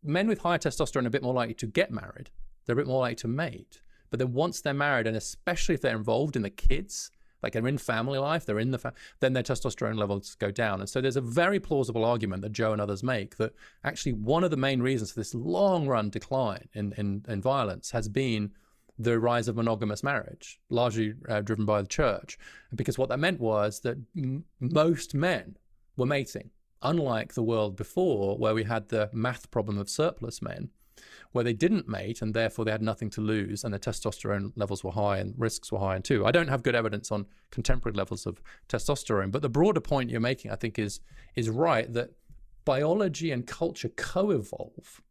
men with higher testosterone are a bit more likely to get married they're a bit more likely to mate. But then once they're married, and especially if they're involved in the kids, like they're in family life, they're in the fa- then their testosterone levels go down. And so there's a very plausible argument that Joe and others make that actually one of the main reasons for this long run decline in, in, in violence has been the rise of monogamous marriage, largely uh, driven by the church. Because what that meant was that m- most men were mating, unlike the world before, where we had the math problem of surplus men where they didn't mate and therefore they had nothing to lose and their testosterone levels were high and risks were high and too. I don't have good evidence on contemporary levels of testosterone, but the broader point you're making, I think, is is right that biology and culture co-evolve.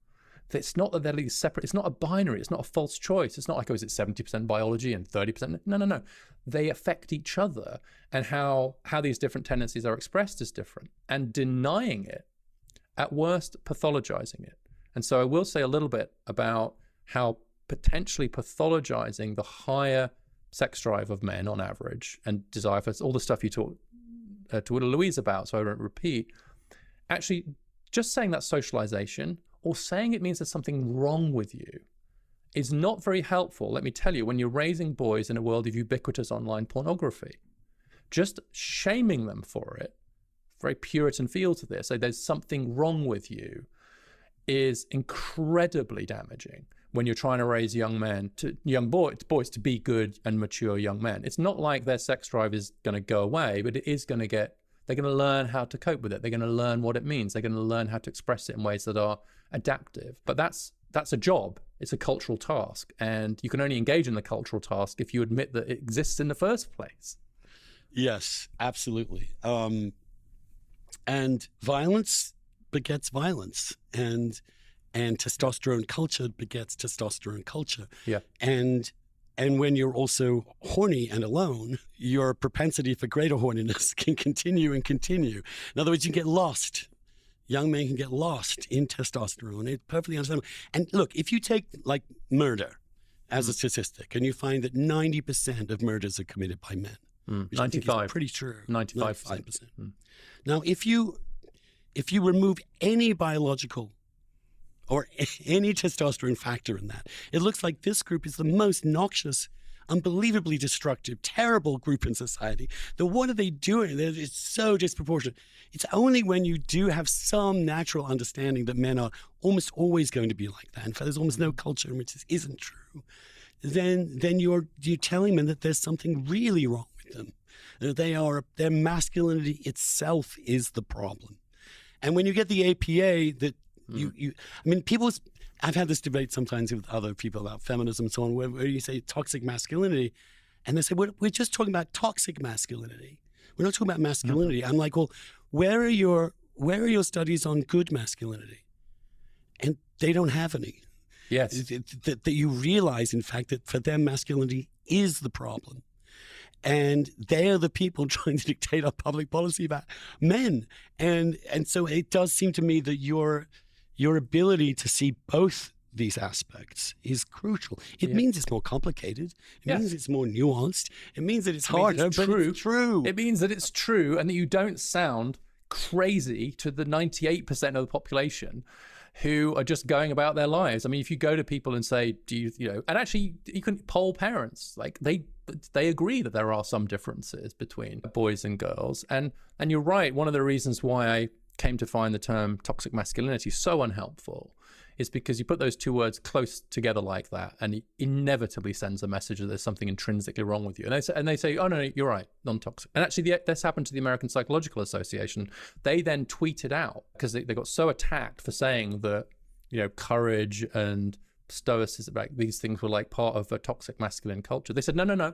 It's not that they're separate. It's not a binary. It's not a false choice. It's not like, oh, is it 70% biology and 30%? No, no, no. They affect each other, and how how these different tendencies are expressed is different. And denying it, at worst, pathologizing it, and so I will say a little bit about how potentially pathologizing the higher sex drive of men on average and desire for all the stuff you talked uh, to Louise about, so I won't repeat. Actually, just saying that socialization or saying it means there's something wrong with you is not very helpful, let me tell you, when you're raising boys in a world of ubiquitous online pornography. Just shaming them for it, very Puritan feel to this, say there's something wrong with you is incredibly damaging when you're trying to raise young men to young boys, boys to be good and mature young men. It's not like their sex drive is going to go away, but it is going to get they're going to learn how to cope with it. They're going to learn what it means. They're going to learn how to express it in ways that are adaptive. But that's that's a job. It's a cultural task, and you can only engage in the cultural task if you admit that it exists in the first place. Yes, absolutely. Um, and violence begets violence and and testosterone culture begets testosterone culture. Yeah. And And when you're also horny and alone, your propensity for greater horniness *laughs* can continue and continue. In other words, you can get lost. Young men can get lost in testosterone. It's perfectly understandable. And look, if you take like murder as a mm. statistic, and you find that 90% of murders are committed by men, mm. which I think is 95. pretty true. 95%. 95%. Mm. Now, if you if you remove any biological or *laughs* any testosterone factor in that, it looks like this group is the most noxious, unbelievably destructive, terrible group in society. Then what are they doing? It's so disproportionate. It's only when you do have some natural understanding that men are almost always going to be like that. In fact, there's almost no culture in which this isn't true. Then, then you're you're telling men that there's something really wrong with them. That they are their masculinity itself is the problem. And when you get the APA, that hmm. you, you, I mean, people, I've had this debate sometimes with other people about feminism and so on, where, where you say toxic masculinity, and they say, we're, we're just talking about toxic masculinity. We're not talking about masculinity. Mm-hmm. I'm like, well, where are your, where are your studies on good masculinity? And they don't have any. Yes. That, that you realize, in fact, that for them, masculinity is the problem. And they are the people *laughs* trying to dictate our public policy about men. And and so it does seem to me that your your ability to see both these aspects is crucial. It Yeah. means it's more complicated. It Yes. means it's more nuanced. It means that it's It harder, it's but true. it's true. It means that it's true and that you don't sound crazy to the 98% of the population who are just going about their lives. I mean, if you go to people and say, do you, you know, and actually you can poll parents, like they they agree that there are some differences between boys and girls. And and you're right, one of the reasons why I came to find the term toxic masculinity so unhelpful is because you put those two words close together like that, and it inevitably sends a message that there's something intrinsically wrong with you. And they say, and they say, oh no, no you're right, non-toxic. And actually, the, this happened to the American Psychological Association. They then tweeted out because they, they got so attacked for saying that you know courage and stoicism, like these things were like part of a toxic masculine culture. They said, no, no, no,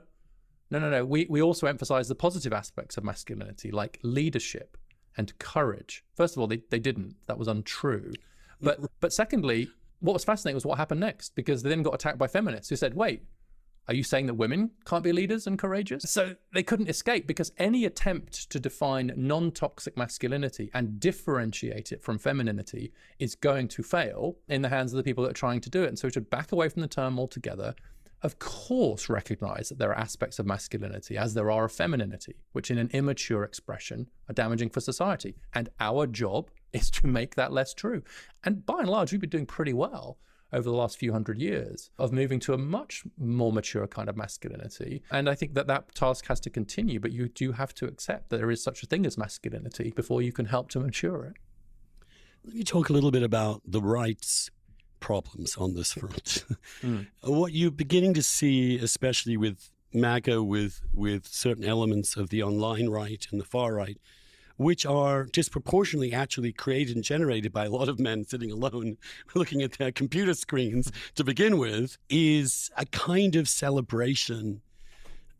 no, no, no. We we also emphasize the positive aspects of masculinity, like leadership and courage. First of all, they, they didn't. That was untrue. But but secondly, what was fascinating was what happened next because they then got attacked by feminists who said, "Wait, are you saying that women can't be leaders and courageous?" So they couldn't escape because any attempt to define non-toxic masculinity and differentiate it from femininity is going to fail in the hands of the people that are trying to do it. And so we should back away from the term altogether. Of course, recognize that there are aspects of masculinity as there are of femininity, which in an immature expression are damaging for society. And our job is to make that less true. And by and large, we've been doing pretty well over the last few hundred years of moving to a much more mature kind of masculinity. And I think that that task has to continue, but you do have to accept that there is such a thing as masculinity before you can help to mature it. Let me talk a little bit about the rights problems on this front. *laughs* Hmm. what you're beginning to see, especially with MAGA, with with certain elements of the online right and the far right, which are disproportionately actually created and generated by a lot of men sitting alone *laughs* looking at their computer screens to begin with, is a kind of celebration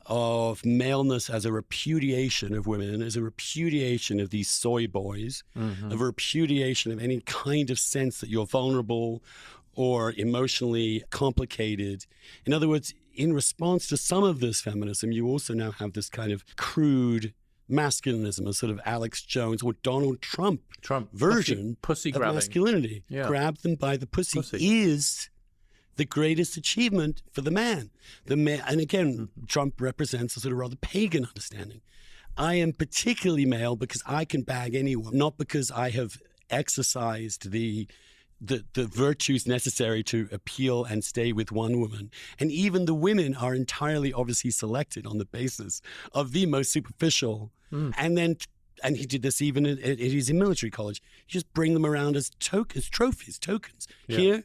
of maleness as a repudiation of women, as a repudiation of these soy boys, mm-hmm. of a repudiation of any kind of sense that you're vulnerable or emotionally complicated. In other words, in response to some of this feminism, you also now have this kind of crude masculinism, a sort of Alex Jones or Donald Trump Trump version pussy, pussy of masculinity. Yeah. Grab them by the pussy, Pussy. is the greatest achievement for the man. The man, and again, Mm-hmm. Trump represents a sort of rather pagan understanding. I am particularly male because I can bag anyone, not because I have exercised the the, the virtues necessary to appeal and stay with one woman. And even the women are entirely obviously selected on the basis of the most superficial. Mm. And then, and he did this even at, at his military college. You just bring them around as tokens, trophies, tokens. Here,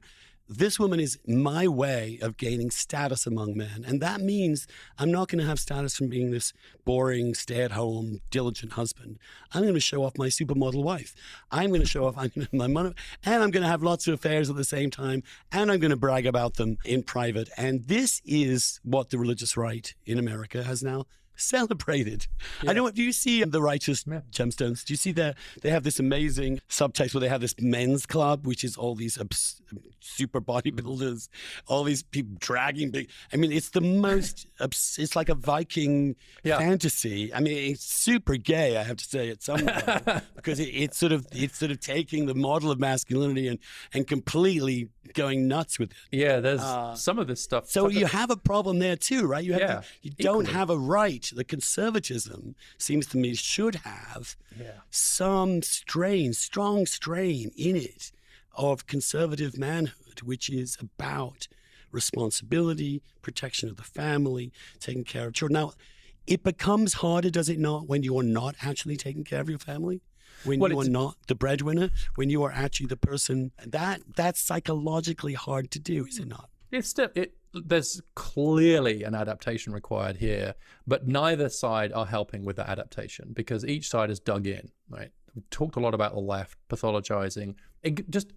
this woman is my way of gaining status among men. And that means I'm not going to have status from being this boring, stay at home, diligent husband. I'm going to show off my supermodel wife. I'm going to show off *laughs* I'm gonna, my money, and I'm going to have lots of affairs at the same time, and I'm going to brag about them in private. And this is what the religious right in America has now celebrated. I know. Do you see the Righteous Gemstones? Do you see that they have this amazing subtext where they have this men's club, which is all these abs- super bodybuilders, all these people dragging big. I mean, it's the most. *laughs* abs- it's like a Viking Yeah. fantasy. I mean, it's super gay. I have to say at some level *laughs* because it, it's sort of it's sort of taking the model of masculinity and and completely going nuts with it. Yeah, there's some of this stuff. Uh, So you have a problem there too, right? You have Yeah, to, you don't have a right. The conservatism seems to me should have Yeah. some strain, strong strain in it of conservative manhood, which is about responsibility, protection of the family, taking care of children. Now, it becomes harder, does it not, when you are not actually taking care of your family? When Well, you are not the breadwinner, when you are actually the person that that's psychologically hard to do, is it not? It's still it. There's clearly an adaptation required here, but neither side are helping with that adaptation because each side has dug in. Right, we talked a lot about the left pathologizing, it, just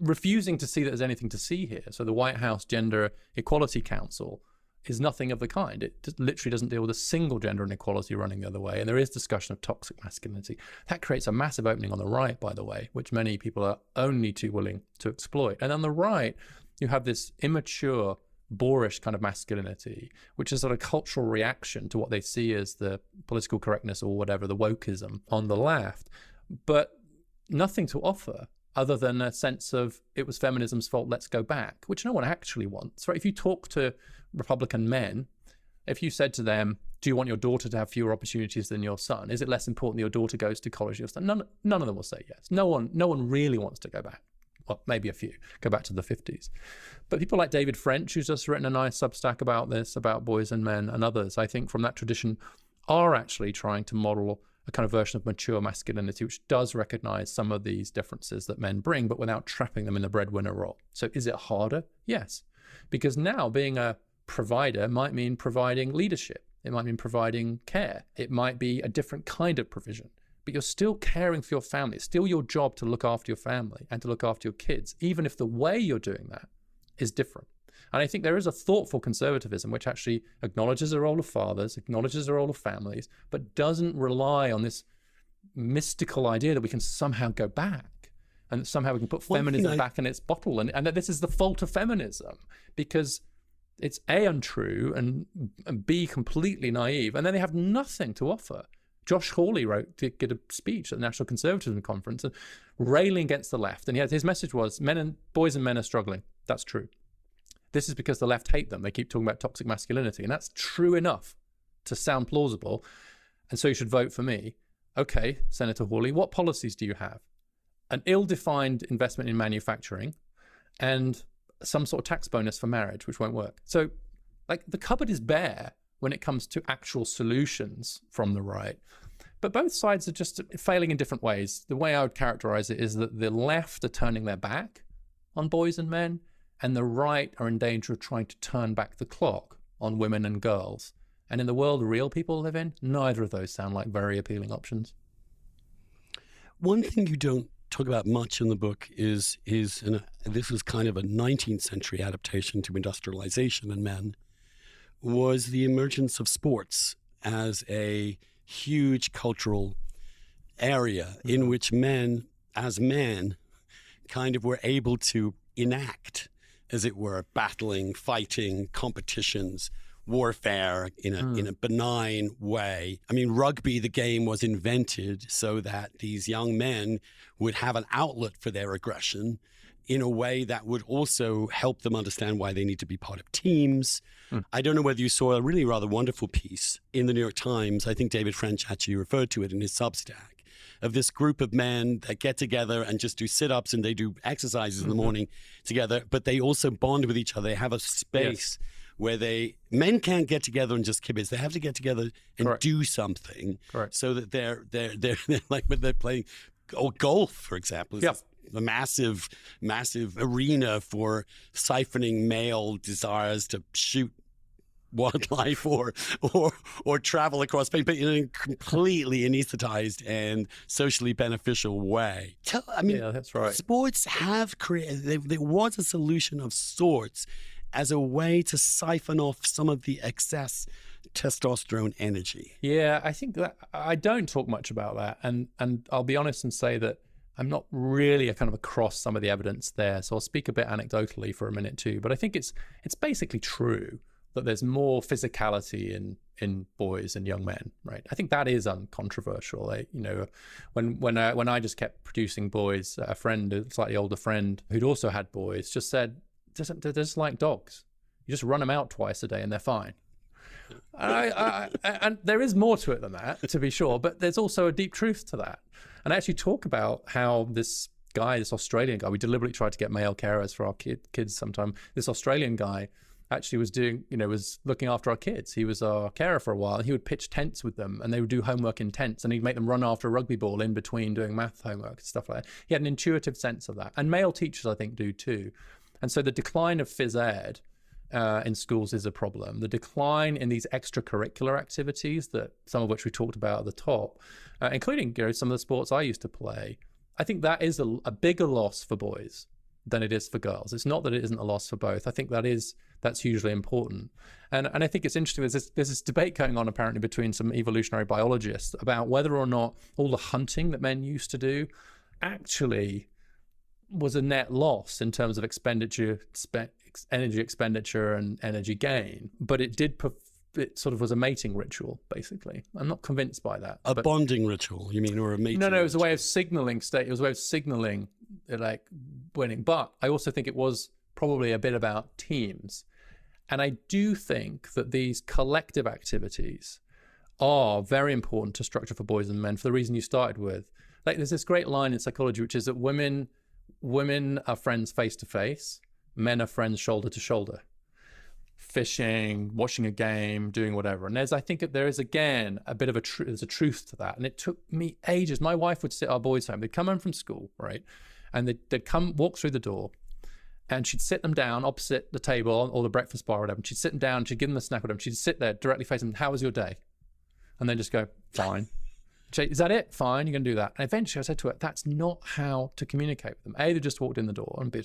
refusing to see that there's anything to see here. So the White House Gender Equality Council is nothing of the kind. It literally doesn't deal with a single gender inequality running the other way. And there is discussion of toxic masculinity. That creates a massive opening on the right, by the way, which many people are only too willing to exploit. And on the right, you have this immature, boorish kind of masculinity, which is sort of cultural reaction to what they see as the political correctness or whatever, the wokeism on the left. But nothing to offer other than a sense of it was feminism's fault, let's go back, which no one actually wants. Right? If you talk to Republican men, if you said to them, "Do you want your daughter to have fewer opportunities than your son? Is it less important that your daughter goes to college your son?" None, none of them will say yes. No one, no one really wants to go back. Well, maybe a few go back to the 50s. But people like David French, who's just written a nice substack about this, about boys and men, and others, I think from that tradition, are actually trying to model a kind of version of mature masculinity, which does recognize some of these differences that men bring, but without trapping them in the breadwinner role. So is it harder? Yes. Because now being a provider might mean providing leadership. It might mean providing care. It might be a different kind of provision. But you're still caring for your family. It's still your job to look after your family and to look after your kids, even if the way you're doing that is different. And I think there is a thoughtful conservatism which actually acknowledges the role of fathers, acknowledges the role of families, but doesn't rely on this mystical idea that we can somehow go back and that somehow we can put thing feminism I- back in its bottle and, and that this is the fault of feminism because it's A, untrue and, and B, completely naive. And then they have nothing to offer. Josh Hawley wrote to get a speech at the National Conservatism Conference, railing against the left. And had, his message was men and boys and men are struggling. That's true. This is because the left hate them. They keep talking about toxic masculinity. And that's true enough to sound plausible. And so you should vote for me. Okay, Senator Hawley, what policies do you have? An ill defined investment in manufacturing and some sort of tax bonus for marriage, which won't work. So, like, the cupboard is bare when it comes to actual solutions from the right. But both sides are just failing in different ways. The way I would characterize it is that the left are turning their back on boys and men, and the right are in danger of trying to turn back the clock on women and girls. And in the world real people live in, neither of those sound like very appealing options. One thing you don't talk about much in the book is is and this was kind of a 19th century adaptation to industrialization in men was the emergence of sports as a huge cultural area in mm-hmm. which men as men kind of were able to enact as it were battling fighting competitions warfare in a hmm. in a benign way. I mean, rugby, the game was invented so that these young men would have an outlet for their aggression in a way that would also help them understand why they need to be part of teams. Hmm. I don't know whether you saw a really rather wonderful piece in the New York Times. I think David French actually referred to it in his Substack of this group of men that get together and just do sit-ups and they do exercises in the mm-hmm. morning together, but they also bond with each other. They have a space where they men can't get together and just kibitz. They have to get together and Correct. do something Correct. so that they're they're *laughs* they're, they're like when they're playing or golf, for example. is Yeah. A massive, massive arena for siphoning male desires to shoot wildlife or or or travel across space, but in a completely anesthetized and socially beneficial way. I mean, Yeah, that's right. sports have created. There, there was a solution of sorts as a way to siphon off some of the excess testosterone energy. Yeah, I think that I don't talk much about that, and and I'll be honest and say that I'm not really a kind of across some of the evidence there. So I'll speak a bit anecdotally for a minute too. But I think it's it's basically true that there's more physicality in in boys and young men, right? I think that is uncontroversial. I, you know, when when I, when I just kept producing boys, a friend, a slightly older friend who'd also had boys, just said, "They're just like dogs. You just run them out twice a day and they're fine." I, I, and there is more to it than that, to be sure, but there's also a deep truth to that. And I actually talk about how this guy, this Australian guy, we deliberately tried to get male carers for our kid, kids sometime. This Australian guy actually was doing, you know, was looking after our kids. He was our carer for a while. He would pitch tents with them and they would do homework in tents and he'd make them run after a rugby ball in between doing math homework and stuff like that. He had an intuitive sense of that. And male teachers, I think, do too. And so the decline of phys ed uh, in schools is a problem. The decline in these extracurricular activities, that some of which we talked about at the top, uh, including you know, some of the sports I used to play, I think that is a, a, bigger loss for boys than it is for girls. It's not that it isn't a loss for both. I think that is that's hugely important, and and I think it's interesting. There's this, there's this debate going on apparently between some evolutionary biologists about whether or not all the hunting that men used to do actually was a net loss in terms of expenditure spe- energy expenditure and energy gain, but it did. it sort of was a mating ritual, basically. I'm not convinced by that. A bonding ritual, you mean, or a mating? No, no, it was a way of signaling state. It was a way of signaling, like winning. But I also think it was probably a bit about teams, and I do think that these collective activities are very important to structure for boys and men for the reason you started with. Like, there's this great line in psychology, which is that women women are friends face to face. Men are friends shoulder to shoulder. Fishing watching a game doing whatever. And there's i think there is again a bit of a tr- there's a truth to that. And it took me ages. My wife would sit our boys home. They'd come home from school right? And they'd, they'd come walk through the door and she'd sit them down opposite the table or the breakfast bar or whatever. And she'd sit them down she'd give them a snack with them she'd sit there directly facing them how was your day? And then just go fine is that it? Fine, you're going to do that. And eventually I said to her, that's not how to communicate with them. A, they just walked in the door and B,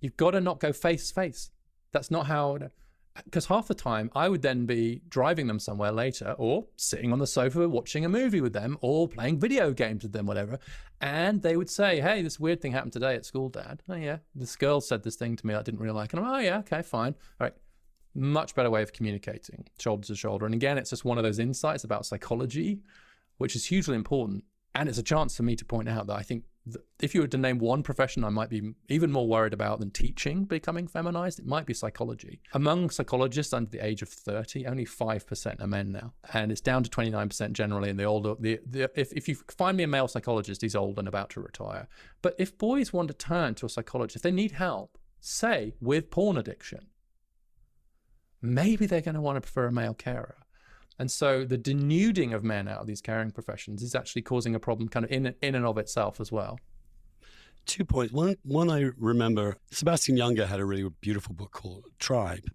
You've got to not go face to face. That's not how. Because half the time I would then be driving them somewhere later, or sitting on the sofa watching a movie with them, or playing video games with them, whatever. And they would say, "Hey, this weird thing happened today at school, Dad." Oh yeah, this girl said this thing to me I didn't really like, and I'm, "Oh yeah, okay, fine, all right." Much better way of communicating, shoulder to shoulder. And again, it's just one of those insights about psychology, which is hugely important. And it's a chance for me to point out that I think if you were to name one profession I might be even more worried about than teaching becoming feminized, it might be psychology. Among psychologists under the age of 30, only 5% are men now. And it's down to 29% generally in the older, the, the, if, if you find me a male psychologist, he's old and about to retire. But if boys want to turn to a psychologist, they need help, say with porn addiction, maybe they're going to want to prefer a male carer. And so the denuding of men out of these caring professions is actually causing a problem kind of in, in and of itself as well. Two points. One, one I remember, Sebastian Junger had a really beautiful book called Tribe,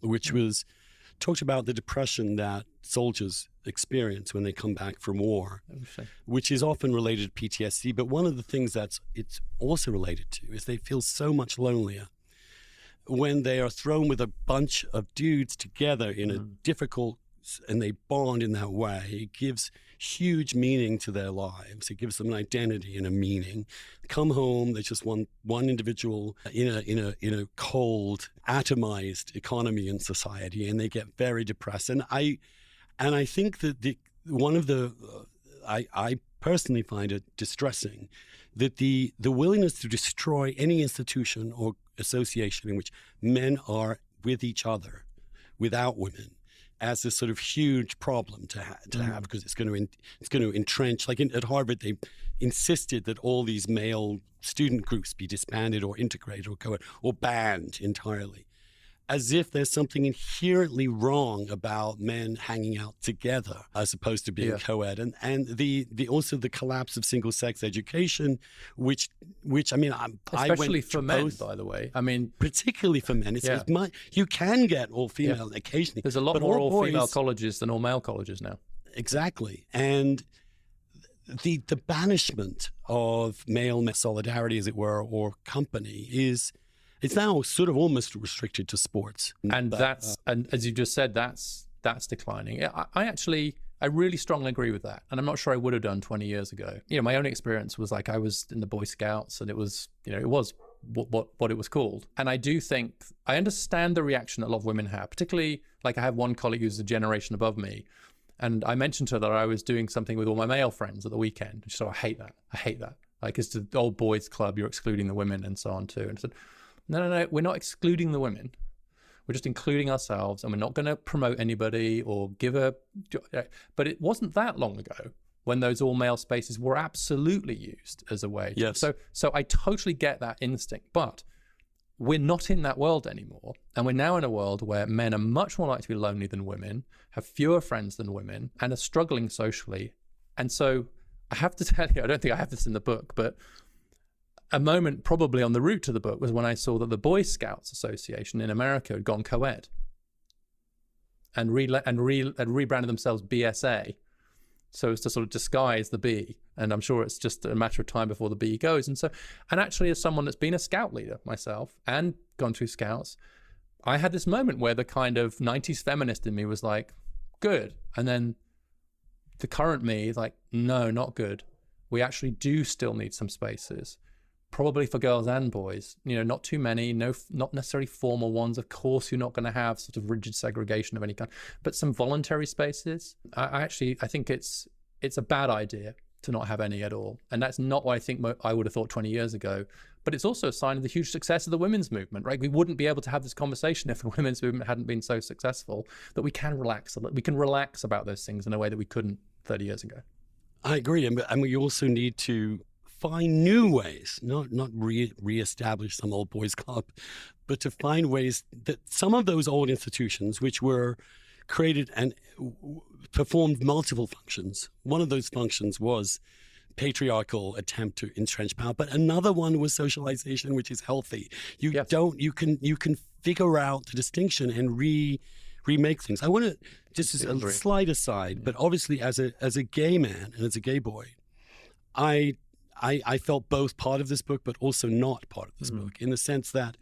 which was talked about the depression that soldiers experience when they come back from war, which is often related to PTSD. But one of the things that's it's also related to is they feel so much lonelier when they are thrown with a bunch of dudes together in a mm. difficult and they bond in that way, it gives huge meaning to their lives. It gives them an identity and a meaning. Come home, there's just one one individual in a in a in a cold, atomized economy and society, and they get very depressed. And I and I think that the one of the uh, I I personally find it distressing that the the willingness to destroy any institution or association in which men are with each other without women as this sort of huge problem to, ha- to mm. have because it's going to in- it's going to entrench. Like in, at Harvard, they insisted that all these male student groups be disbanded or integrated or co- or banned entirely as if there's something inherently wrong about men hanging out together as opposed to being yeah. co-ed and and the the also the collapse of single sex education which which I mean I'm, especially I for men both, by the way I mean particularly for men it's, yeah. it's my, you can get all female yeah. occasionally there's a lot more all, all female colleges than all male colleges now exactly and the the banishment of male solidarity as it were or company is it's now sort of almost restricted to sports. And but, that's uh, and as you just said, that's that's declining. I, I actually, I really strongly agree with that. And I'm not sure I would have done 20 years ago. You know, my own experience was like I was in the Boy Scouts and it was, you know, it was what, what, what it was called. And I do think, I understand the reaction that a lot of women have, particularly like I have one colleague who's a generation above me. And I mentioned to her that I was doing something with all my male friends at the weekend. She said, I hate that. I hate that. Like it's the old boys club, you're excluding the women and so on too. And I said, no, no, no, we're not excluding the women. We're just including ourselves and we're not going to promote anybody or give a. Eh, but it wasn't that long ago when those all male spaces were absolutely used as a way. Yes. So, so I totally get that instinct. But we're not in that world anymore. And we're now in a world where men are much more likely to be lonely than women, have fewer friends than women, and are struggling socially. And so I have to *laughs* tell you, I don't think I have this in the book, but a moment probably on the route to the book was when I saw that the Boy Scouts Association in America had gone co-ed and re- and, re- and rebranded themselves BSA, so as to sort of disguise the B. And I'm sure it's just a matter of time before the B goes. And so, and actually, as someone that's been a scout leader myself and gone through scouts, I had this moment where the kind of 90s feminist in me was like, good. And then the current me is like, no, not good. We actually do still need some spaces probably for girls and boys. You know, not too many, no, not necessarily formal ones. Of course, you're not going to have sort of rigid segregation of any kind, but some voluntary spaces. I, I actually, I think it's it's a bad idea to not have any at all, and that's not what I think I would have thought 20 years ago. But it's also a sign of the huge success of the women's movement, right? We wouldn't be able to have this conversation *laughs* if the women's movement hadn't been so successful. That we can relax a little, we can relax about those things in a way that we couldn't 30 years ago. I agree, and, and we also need to find new ways, not not re reestablish some old boys club, but to find ways that some of those old institutions, which were created and performed multiple functions. One of those functions was patriarchal attempt to entrench power, but another one was socialization, which is healthy. You yes. don't you can you can figure out the distinction and re remake things. I want to just as a slight aside, but obviously as a as a gay man and as a gay boy, I I, I felt both part of this book, but also not part of this mm-hmm. book, in the sense that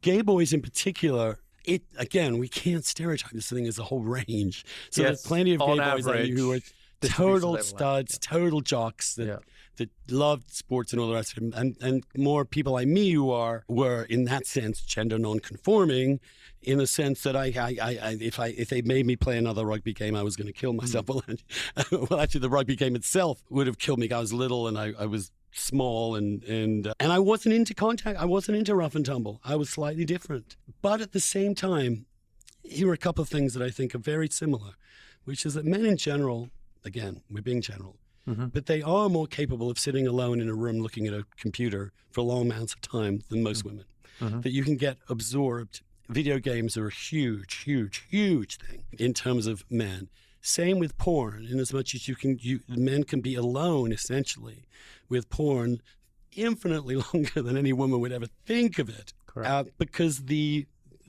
gay boys in particular, it again, we can't stereotype this thing as a whole range. So yes, there's plenty of gay boys average, who are total studs, yeah. total jocks that yeah that loved sports and all the rest of it, and and more people like me who are were in that sense gender non-conforming, in the sense that I, I, I, if I if they made me play another rugby game, I was going to kill myself. Mm. *laughs* Well, well, actually, the rugby game itself would have killed me. Because I was little and I, I was small and and uh, and I wasn't into contact. I wasn't into rough and tumble. I was slightly different, but at the same time, here are a couple of things that I think are very similar, which is that men in general, again, we're being general, Mm-hmm. But they are more capable of sitting alone in a room looking at a computer for long amounts of time than most mm-hmm. women. Mm-hmm. That you can get absorbed. Video games are a huge, huge, huge thing in terms of men. Same with porn, in as much as you can, you men can be alone essentially with porn infinitely *laughs* longer than any woman would ever think of it. Uh, because the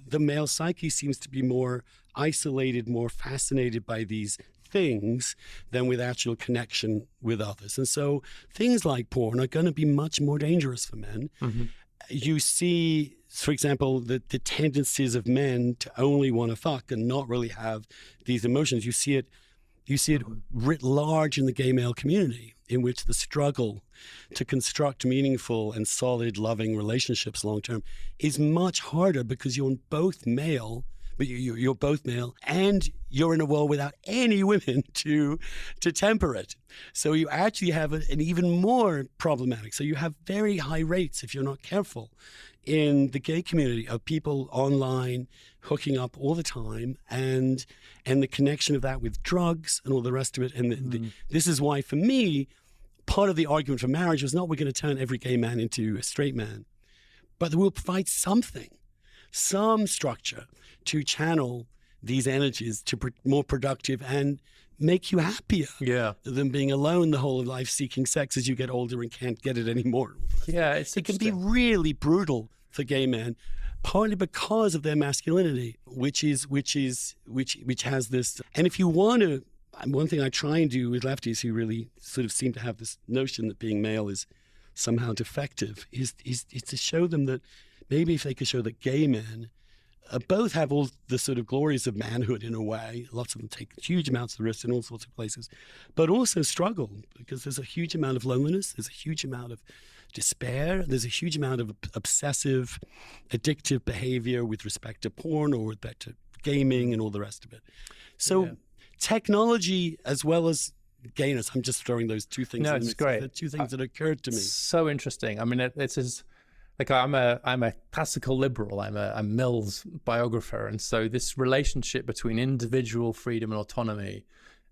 the male psyche seems to be more isolated, more fascinated by these things than with actual connection with others. And so things like porn are going to be much more dangerous for men. Mm-hmm. You see, for example, the, the tendencies of men to only want to fuck and not really have these emotions. You see it you see it writ large in the gay male community, in which the struggle to construct meaningful and solid, loving relationships long term is much harder because you're both male but you, you're both male, and you're in a world without any women *laughs* to to temper it. So you actually have a, an even more problematic. So you have very high rates if you're not careful in the gay community of people online hooking up all the time and and the connection of that with drugs and all the rest of it and the, mm. the, this is why for me part of the argument for marriage was not we're going to turn every gay man into a straight man but we'll provide something some structure to channel these energies to be more productive and make you happier yeah. than being alone the whole of life seeking sex as you get older and can't get it anymore. Yeah, it can be really brutal for gay men, partly because of their masculinity, which is which is which which has this. And if you want to, one thing I try and do with lefties who really sort of seem to have this notion that being male is somehow defective is is, is to show them that maybe if they could show that gay men uh, both have all the sort of glories of manhood in a way. Lots of them take huge amounts of risk in all sorts of places, but also struggle because there's a huge amount of loneliness. There's a huge amount of despair. There's a huge amount of obsessive, addictive behavior with respect to porn or with respect to gaming and all the rest of it. So, yeah. technology as well as gayness. I'm just throwing those two things. No, it's great. The two things uh, that occurred to me. So interesting. I mean, it, it's as like I'm a I'm a classical liberal. I'm a I'm Mill's biographer, and so this relationship between individual freedom and autonomy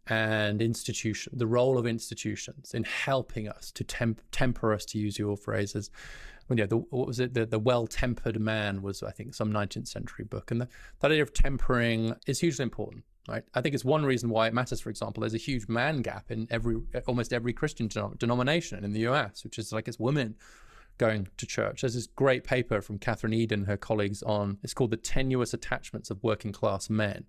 and institution, the role of institutions in helping us to temp, temper us, to use your phrases. Well, yeah, the, what was it? The, the well-tempered man was, I think, some 19th century book, and the, that idea of tempering is hugely important. Right? I think it's one reason why it matters. For example, there's a huge man gap in every almost every Christian denomination in the U.S., which is like it's women going to church. There's this great paper from Kathryn Edin, and her colleagues on, it's called The Tenuous Attachments of Working Class Men.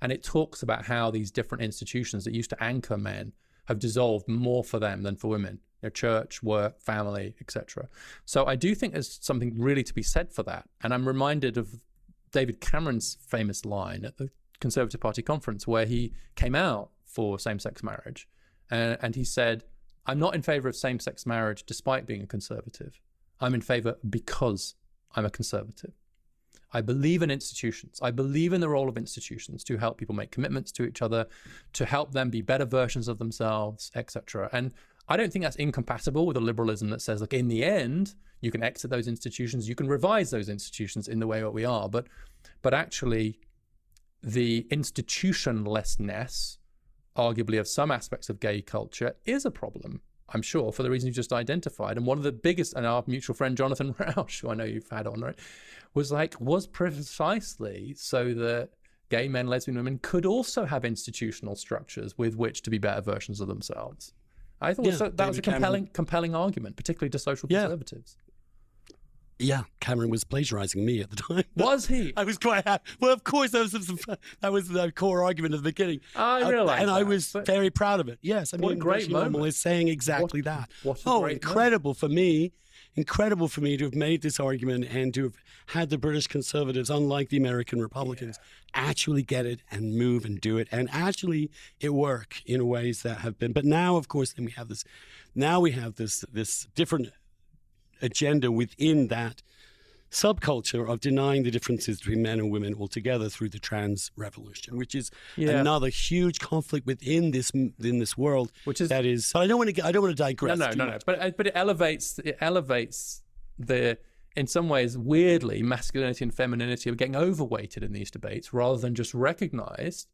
And it talks about how these different institutions that used to anchor men have dissolved more for them than for women. Their church, work, family, etc. So I do think there's something really to be said for that. And I'm reminded of David Cameron's famous line at the Conservative Party conference where he came out for same-sex marriage, and, and he said, I'm not in favor of same sex marriage despite being a conservative. I'm in favor because I'm a conservative. I believe in institutions. I believe in the role of institutions to help people make commitments to each other, to help them be better versions of themselves, etc. And I don't think that's incompatible with a liberalism that says, like, in the end, you can exit those institutions, you can revise those institutions in the way that we are. But, but actually, the institutionlessness arguably of some aspects of gay culture is a problem. I'm sure for the reason you just identified. And one of the biggest, and our mutual friend Jonathan *laughs* Rauch, who I know you've had on, right, was like, was precisely so that gay men, lesbian women could also have institutional structures with which to be better versions of themselves. I thought yeah, so, that was a compelling, compelling argument, particularly to social yeah. conservatives. Yeah, Cameron was plagiarizing me at the time. *laughs* Was he? I was quite happy. Well, of course, that was that was the core argument at the beginning. I realize, uh, and that, I was very proud of it. Yes, I mean, a great moment. is saying exactly what, that. What oh, incredible moment. for me! Incredible for me to have made this argument and to have had the British Conservatives, unlike the American Republicans, yeah. actually get it and move and do it, and actually it work in ways that have been. But now, of course, then we have this. Now we have this this different agenda within that subculture of denying the differences between men and women altogether through the trans revolution, which is yeah. another huge conflict within this in this world. Which is that is. But I don't want to. I don't want to digress. No, no, no, no. But uh, but it elevates. It elevates the. In some ways, weirdly, masculinity and femininity are getting overweighted in these debates rather than just recognized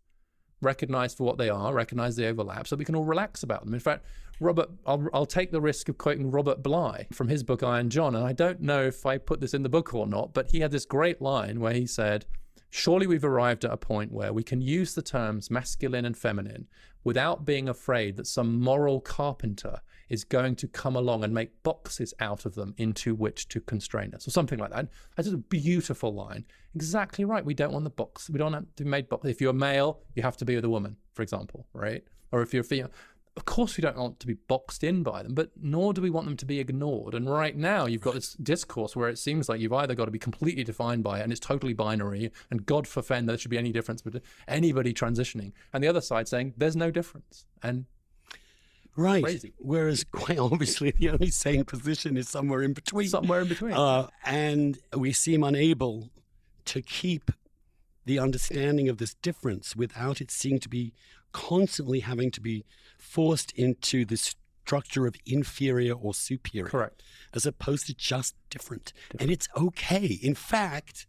recognized for what they are, recognize the overlap, so we can all relax about them. In fact, Robert, I'll, I'll take the risk of quoting Robert Bly from his book Iron John, and I don't know if I put this in the book or not, but he had this great line where he said, Surely we've arrived at a point where we can use the terms masculine and feminine without being afraid that some moral carpenter is going to come along and make boxes out of them into which to constrain us, or something like that. That's a beautiful line. Exactly right. We don't want the box. We don't have to be made box. If you're a male, you have to be with a woman, for example, right? Or if you're a female, of course we don't want to be boxed in by them, but nor do we want them to be ignored. And right now you've got this discourse where it seems like you've either got to be completely defined by it and it's totally binary, and God forfend there should be any difference between anybody transitioning, and the other side saying there's no difference. And Right. Crazy. Whereas, *laughs* quite obviously, the only sane position is somewhere in between. Somewhere in between. Uh, and we seem unable to keep the understanding of this difference without it seeming to be constantly having to be forced into the structure of inferior or superior. Correct. As opposed to just different. different. And it's okay. In fact,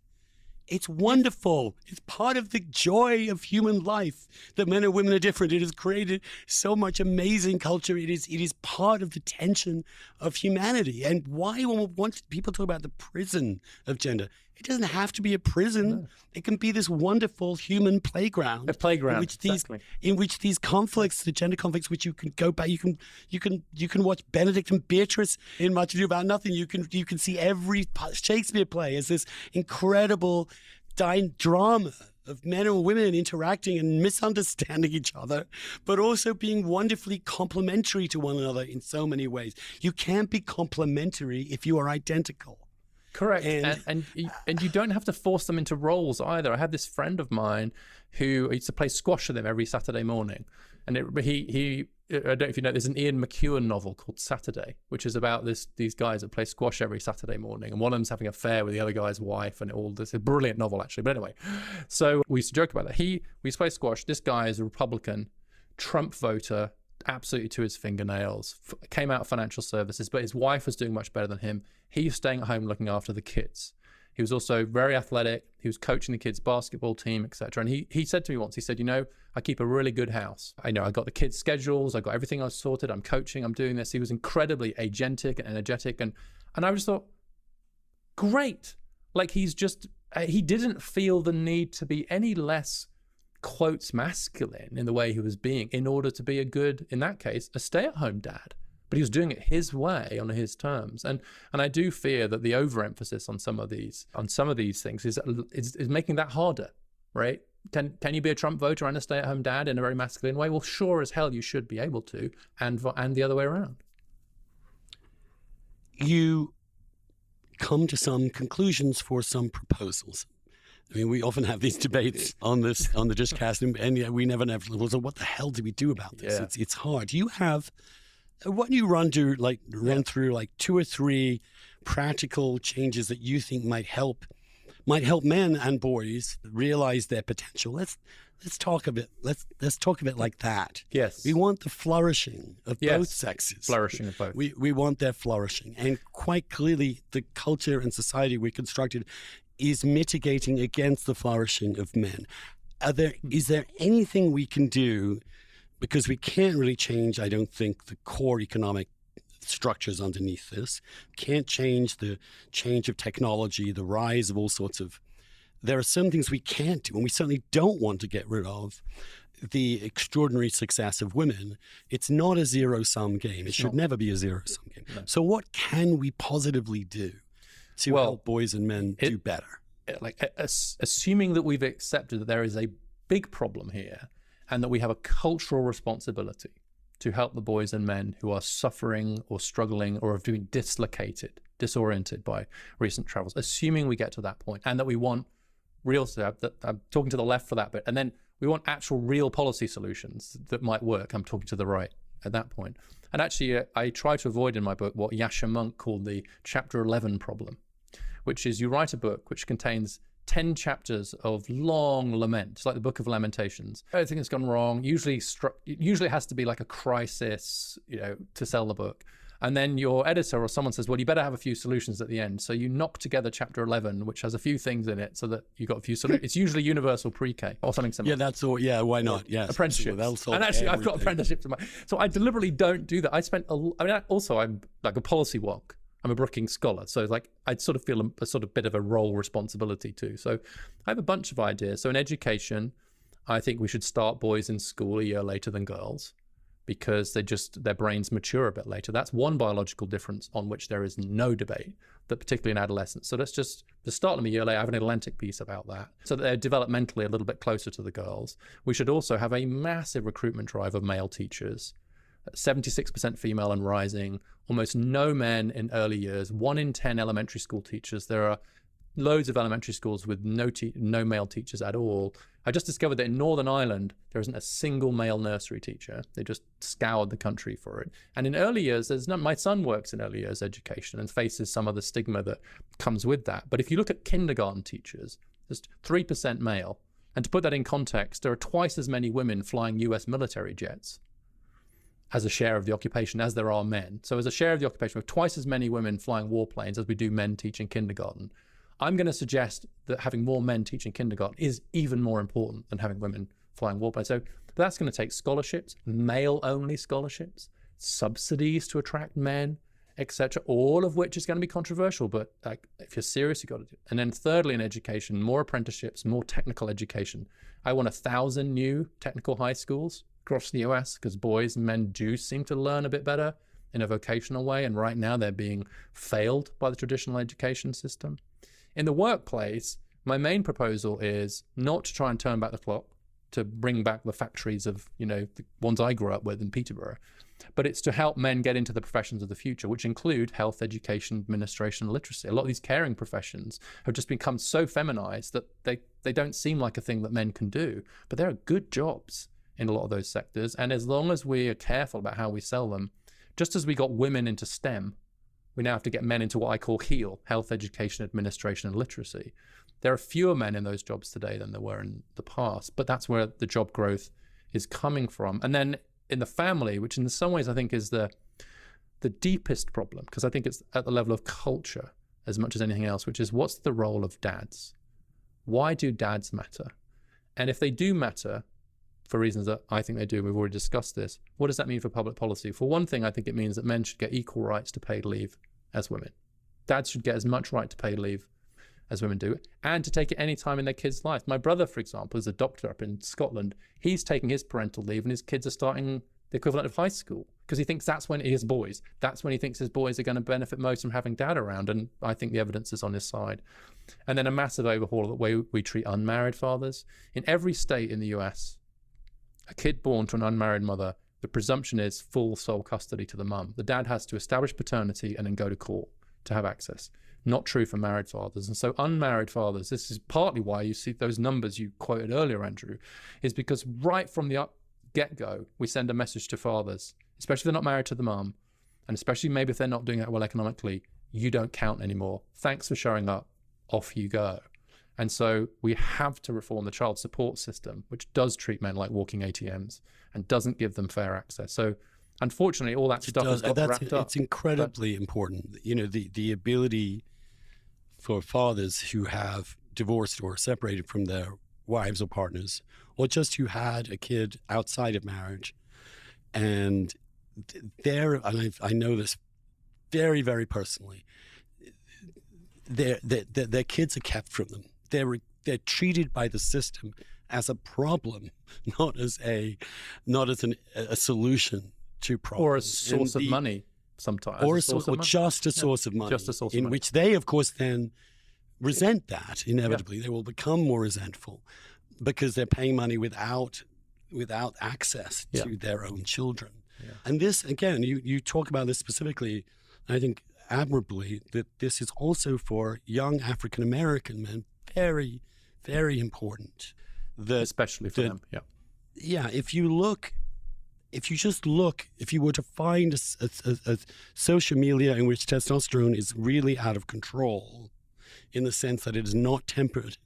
it's wonderful. It's part of the joy of human life that men and women are different. It has created so much amazing culture. It is it is part of the tension of humanity. And why when people talk about the prison of gender, it doesn't have to be a prison. No. It can be this wonderful human playground. A playground. In which these exactly. in which these conflicts, the gender conflicts, which you can go back, you can you can you can watch Benedict and Beatrice in Much Ado About Nothing. You can you can see every Shakespeare play as this incredible drama of men and women interacting and misunderstanding each other, but also being wonderfully complementary to one another in so many ways. You can't be complementary if you are identical. Correct, and and, and you, and you don't have to force them into roles either. I had this friend of mine who used to play squash with them every Saturday morning, and it, he he I don't know if you know, there's an Ian McEwan novel called Saturday, which is about this these guys that play squash every Saturday morning, and one of them's having an affair with the other guy's wife, and all this a brilliant novel actually. But anyway, so we used to joke about that. He we used to play squash. This guy is a Republican, Trump voter, absolutely to his fingernails. F- came out of financial services, but his wife was doing much better than him. He was staying at home looking after the kids. He was also very athletic. He was coaching the kids' basketball team, etc. And he he said to me once, he said, "You know, I keep a really good house. I know I got the kids' schedules. I got everything I sorted. I'm coaching. I'm doing this." He was incredibly agentic and energetic, and and I just thought, great. Like he's just uh, he didn't feel the need to be any less quotes masculine in the way he was being in order to be a good, in that case, a stay-at-home dad but he was doing it his way on his terms. And and I do fear that the overemphasis on some of these on some of these things is is, is making that harder, right? Can can you be a Trump voter and a stay-at-home dad in a very masculine way? Well, sure as hell you should be able to, and and the other way around. You come to some conclusions for some proposals. I mean, we often have these debates on this on the Dishcast, and, and yet we never have. So, what the hell do we do about this? Yeah. It's it's hard. You have what you run to like run yeah. through like two or three practical changes that you think might help might help men and boys realize their potential. Let's let's talk a bit. Let's let's talk a bit like that. Yes, we want the flourishing of yes. both sexes. Flourishing of both. We we want their flourishing, and quite clearly, the culture and society we constructed is mitigating against the flourishing of men. Are there hmm. is there anything we can do because we can't really change, I don't think, the core economic structures underneath this. Can't change the change of technology, the rise of all sorts of. There are some things we can't do, and we certainly don't want to get rid of the extraordinary success of women. It's not a zero sum game. It should never be a zero sum game. No. So, what can we positively do to well, help boys and men it, do better? Like, assuming that we've accepted that there is a big problem here and that we have a cultural responsibility to help the boys and men who are suffering or struggling or have been dislocated, disoriented by recent travels, assuming we get to that point, and that we want real that I'm talking to the left for that bit, and then we want actual real policy solutions that might work. I'm talking to the right at that point. And actually, uh, I try to avoid in my book what Yascha Mounk called the chapter 11 problem, which is you write a book which contains 10 chapters of long lament. It's like the book of lamentations. Everything that's gone wrong. Usually, usually has to be like a crisis, you know, to sell the book. And then your editor or someone says, well, you better have a few solutions at the end. So you knock together chapter 11, which has a few things in it so that you've got a few solutions. it's usually universal pre-K or something similar. Yeah, that's all. Yeah, why not? Yeah. Apprenticeships. And actually, everything. I've got apprenticeships in my, so I deliberately don't do that. I spent, a, I mean, also I'm like a policy wonk. I'm a Brookings scholar, so like I'd sort of feel a, a, sort of bit of a role responsibility too. So I have a bunch of ideas. So in education, I think we should start boys in school a year later than girls because they just their brains mature a bit later. That's one biological difference on which there is no debate. That particularly in adolescence. So let's just to start them a year later. I have an Atlantic piece about that, so that they're developmentally a little bit closer to the girls. We should also have a massive recruitment drive of male teachers 76% female and rising, almost no men in early years, one in 10 elementary school teachers. There are loads of elementary schools with no te- no male teachers at all. I just discovered that in Northern Ireland there isn't a single male nursery teacher. They just scoured the country for it. And in early years, there's no, my son works in early years education and faces some of the stigma that comes with that. But if you look at kindergarten teachers, there's three percent male. And to put that in context, there are twice as many women flying U.S. military jets as a share of the occupation as there are men. So, as a share of the occupation, we have twice as many women flying warplanes as we do men teaching kindergarten. I'm going to suggest that having more men teaching kindergarten is even more important than having women flying warplanes. So, that's going to take scholarships, male only scholarships, subsidies to attract men, etc. All of which is going to be controversial, but like, if you're serious, you've got to do it. And then, thirdly, in education, more apprenticeships, more technical education. I want a thousand new technical high schools across the US because boys and men do seem to learn a bit better in a vocational way. And right now they're being failed by the traditional education system. In the workplace, my main proposal is not to try and turn back the clock, to bring back the factories of you know the ones I grew up with in Peterborough, but it's to help men get into the professions of the future, which include health, education, administration, literacy. A lot of these caring professions have just become so feminized that they they don't seem like a thing that men can do, but they're good jobs in a lot of those sectors, and as long as we are careful about how we sell them, just as we got women into STEM, we now have to get men into what I call HEAL, health, education, administration, and literacy. There are fewer men in those jobs today than there were in the past, but that's where the job growth is coming from. And then in the family, which in some ways I think is the the deepest problem, because I think it's at the level of culture as much as anything else, which is what's the role of dads? Why do dads matter? And if they do matter, for reasons that I think they do, and we've already discussed this, what does that mean for public policy? For one thing, I think it means that men should get equal rights to paid leave as women. Dads should get as much right to paid leave as women do, and to take it any time in their kid's life. My brother, for example, is a doctor up in Scotland. He's taking his parental leave, and his kids are starting the equivalent of high school because he thinks that's when his boys. That's when he thinks his boys are going to benefit most from having dad around. And I think the evidence is on his side. And then a massive overhaul of the way we treat unmarried fathers. In every state in the US, a kid born to an unmarried mother, the presumption is full sole custody to the mum. The dad has to establish paternity and then go to court to have access. Not true for married fathers. And so, unmarried fathers, this is partly why you see those numbers you quoted earlier, Andrew, is because right from the get go, we send a message to fathers, especially if they're not married to the mum, and especially maybe if they're not doing it well economically, you don't count anymore. Thanks for showing up. Off you go. And so we have to reform the child support system, which does treat men like walking ATMs and doesn't give them fair access. So unfortunately, all that stuff does, has got wrapped up. It's incredibly but, important. You know, the, the ability for fathers who have divorced or separated from their wives or partners, or just who had a kid outside of marriage, and there, and I, I know this very, very personally, their, their, their kids are kept from them. They're, they're treated by the system as a problem, *laughs* not as a, not as an, a solution to problems. Or a source the, of money sometimes. Or, a, a or just a source yeah. of money. Just a source in money. which they, of course, then resent that inevitably. Yeah. They will become more resentful because they're paying money without without access to yeah. their own children. And this, again, you, you talk about this specifically, I think admirably, that this is also for young African American men very, very important. That, Especially for that, them, yeah. Yeah, if you look if you just look, if you were to find a, a, a, social media in which testosterone is really out of control, in the sense that it is not tempered,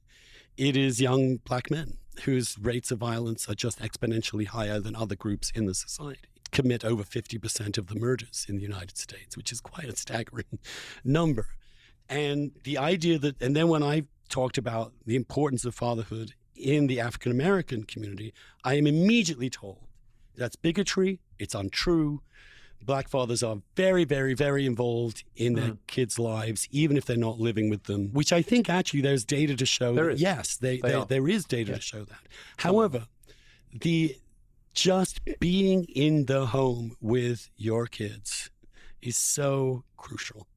it is young black men whose rates of violence are just exponentially higher than other groups in the society. Commit over 50% of the murders in the United States, which is quite a staggering *laughs* number. And the idea that, and then when I talked about the importance of fatherhood in the African American community, I am immediately told that's bigotry, it's untrue. Black fathers are very, very, very involved in their mm. kids' lives, even if they're not living with them, which I think actually there's data to show there that, is. yes, they, they, they there is data yeah. to show that. However, the just being in the home with your kids is so crucial.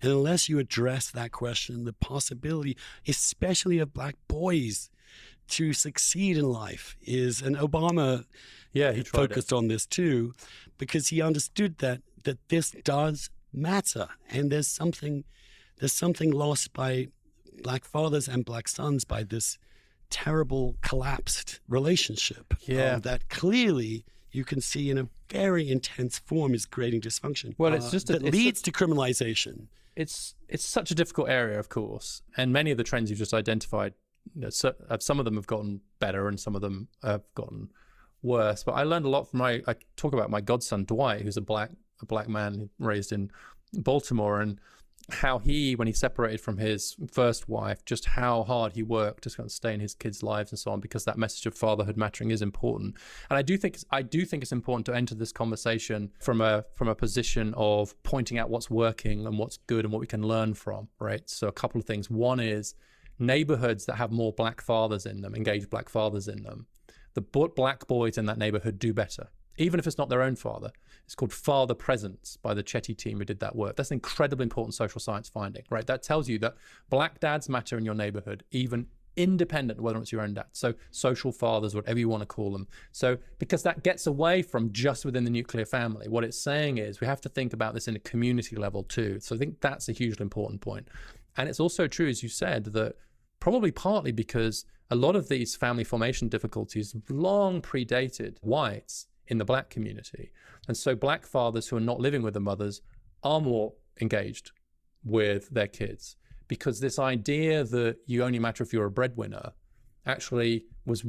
And unless you address that question, the possibility, especially of black boys, to succeed in life is, and Obama yeah, he focused it. on this too, because he understood that that this does matter, and there's something there's something lost by black fathers and black sons by this terrible collapsed relationship. Yeah, um, that clearly you can see in a very intense form is creating dysfunction. Well, it's uh, just a, that it's leads to criminalization. It's it's such a difficult area, of course, and many of the trends you've just identified, you know, so, uh, some of them have gotten better, and some of them have gotten worse. But I learned a lot from my. I talk about my godson Dwight, who's a black a black man raised in Baltimore, and how he, when he separated from his first wife, just how hard he worked to kind of stay in his kids' lives and so on, because that message of fatherhood mattering is important. And I do think I do think it's important to enter this conversation from a from a position of pointing out what's working and what's good and what we can learn from. Right. So a couple of things. One is neighborhoods that have more black fathers in them, engaged black fathers in them. The black boys in that neighborhood do better even if it's not their own father. It's called Father Presence by the Chetty team who did that work. That's an incredibly important social science finding, right? That tells you that black dads matter in your neighborhood, even independent whether it's your own dad. So social fathers, whatever you want to call them. So because that gets away from just within the nuclear family. What it's saying is we have to think about this in a community level too. So I think that's a hugely important point. And it's also true, as you said, that probably partly because a lot of these family formation difficulties long predated whites in the black community. And so black fathers who are not living with the mothers are more engaged with their kids because this idea that you only matter if you're a breadwinner actually was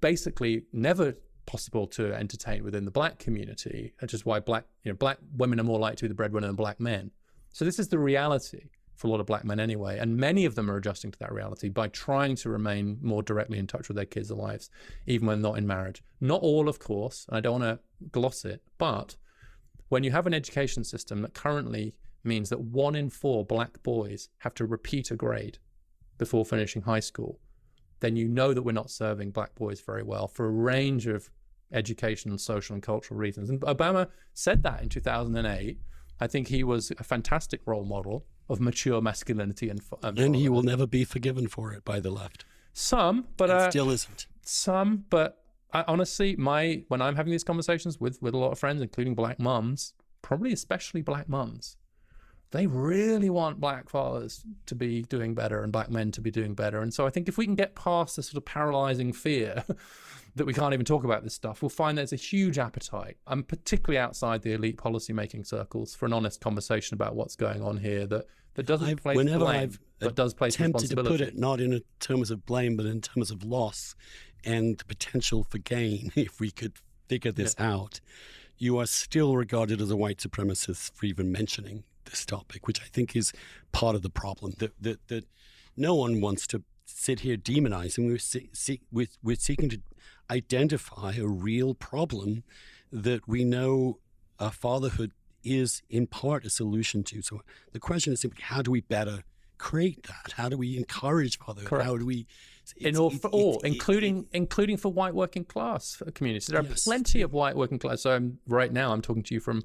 basically never possible to entertain within the black community, which is why black you know black women are more likely to be the breadwinner than black men. So this is the reality for a lot of black men anyway, and many of them are adjusting to that reality by trying to remain more directly in touch with their kids' lives, even when not in marriage. Not all, of course. I don't want to gloss it, but when you have an education system that currently means that one in four black boys have to repeat a grade before finishing high school, then you know that we're not serving black boys very well for a range of educational, social, and cultural reasons. And Obama said that in 2008. I think he was a fantastic role model of mature masculinity and um, and he will never be forgiven for it by the left. Some, but uh, still isn't. Some, but I, honestly, my when I'm having these conversations with with a lot of friends, including black mums, probably especially black mums, they really want black fathers to be doing better and black men to be doing better. And so I think if we can get past the sort of paralyzing fear *laughs* that we can't even talk about this stuff, we'll find there's a huge appetite, and particularly outside the elite policymaking circles, for an honest conversation about what's going on here that, that doesn't I've, place whenever blame, I've but does place attempted to put it not in terms of blame, but in terms of loss and the potential for gain, *laughs* if we could figure this yeah. out, you are still regarded as a white supremacist for even mentioning this topic, which I think is part of the problem that that, that no one wants to sit here demonizing. We're, see, see, we're, we're seeking to identify a real problem that we know uh, fatherhood is in part a solution to. So the question is simply how do we better create that? How do we encourage fatherhood? Correct. How do we in all for all, including it, including for white working class communities. There are yes. plenty of white working class. So I'm, right now, I'm talking to you from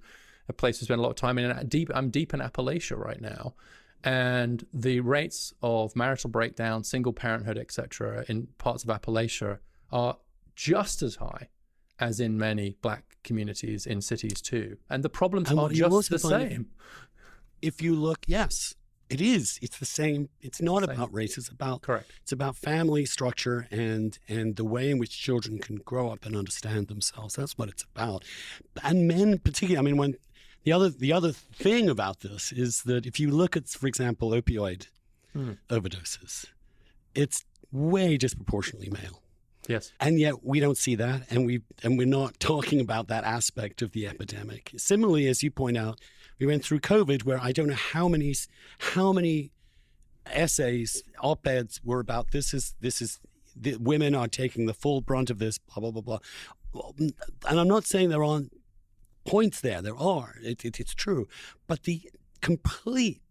a place I spend a lot of time in. Deep, I'm deep in Appalachia right now, and the rates of marital breakdown, single parenthood, etc., in parts of Appalachia are just as high as in many black communities in cities too. And the problems and are just the same. If you look, yes, it is. It's the same. It's not same. about race. It's about correct. It's about family structure and and the way in which children can grow up and understand themselves. That's what it's about. And men, particularly. I mean, when the other the other thing about this is that if you look at, for example, opioid mm. overdoses, it's way disproportionately male. Yes. And yet we don't see that and we and we're not talking about that aspect of the epidemic. Similarly, as you point out, we went through COVID where I don't know how many how many essays, op-eds were about this is this is the women are taking the full brunt of this, blah blah blah blah. And I'm not saying there aren't points there. There are. It, it, it's true. But the complete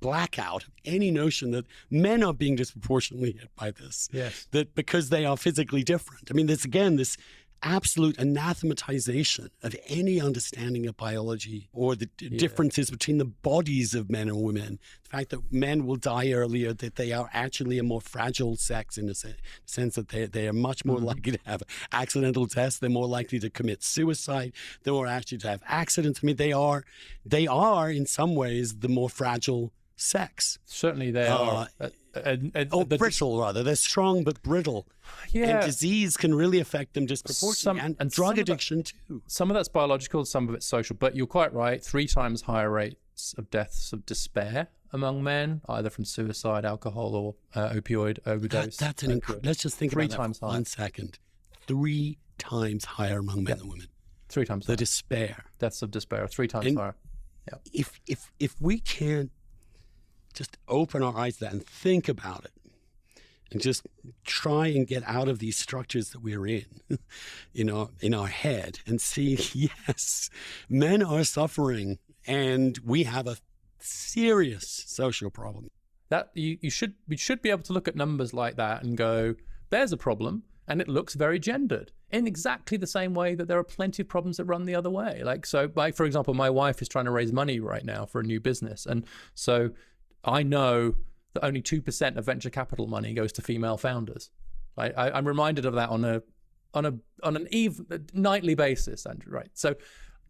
blackout of any notion that men are being disproportionately hit by this. Yes. That because they are physically different. I mean, this again, this absolute anathematization of any understanding of biology or the yeah. differences between the bodies of men and women. The fact that men will die earlier, that they are actually a more fragile sex in the sense that they, they are much more mm-hmm. likely to have accidental deaths. They're more likely to commit suicide. They're more actually to have accidents. I mean, they are, they are in some ways the more fragile sex. Certainly they uh, are. Uh, and, and oh, the, brittle rather. They're strong but brittle. Yeah. And disease can really affect them disproportionately. Some, and, and drug addiction that, too. Some of that's biological, some of it's social. But you're quite right. Three times higher rates of deaths of despair among men, either from suicide, alcohol, or uh, opioid overdose. That, that's an incredible. Let's just think Three about times that for one second. Three times higher among men yeah. than women. Three times. The higher. despair. Deaths of despair. Three times and higher. Yeah. If if if we can't just open our eyes to that and think about it and just try and get out of these structures that we're in, *laughs* you know, in our head and see, *laughs* yes, men are suffering and we have a serious social problem. That you, you should we should be able to look at numbers like that and go, there's a problem and it looks very gendered in exactly the same way that there are plenty of problems that run the other way. Like so, like for example, my wife is trying to raise money right now for a new business, and so I know that only 2% of venture capital money goes to female founders. Right? I, I'm reminded of that on a on a on an eve nightly basis, Andrew. Right. So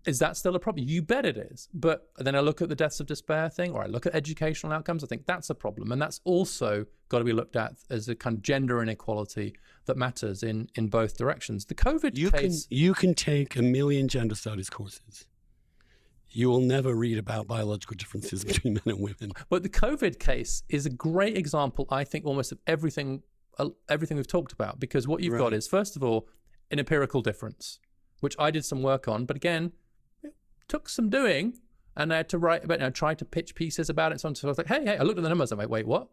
is that still a problem? You bet it is. But then I look at the deaths of despair thing, or I look at educational outcomes. I think that's a problem, and that's also got to be looked at as a kind of gender inequality that matters in in both directions. The COVID you case, can you can take a million gender studies courses. You will never read about biological differences *laughs* between men and women. but the COVID case is a great example, I think, almost of everything uh, everything we've talked about. Because what you've Right. got is first of all an empirical difference, which I did some work on, but again, it took some doing. And I had to write about, I tried to pitch pieces about it. So I was like, hey, hey, I looked at the numbers. I'm like, wait, what?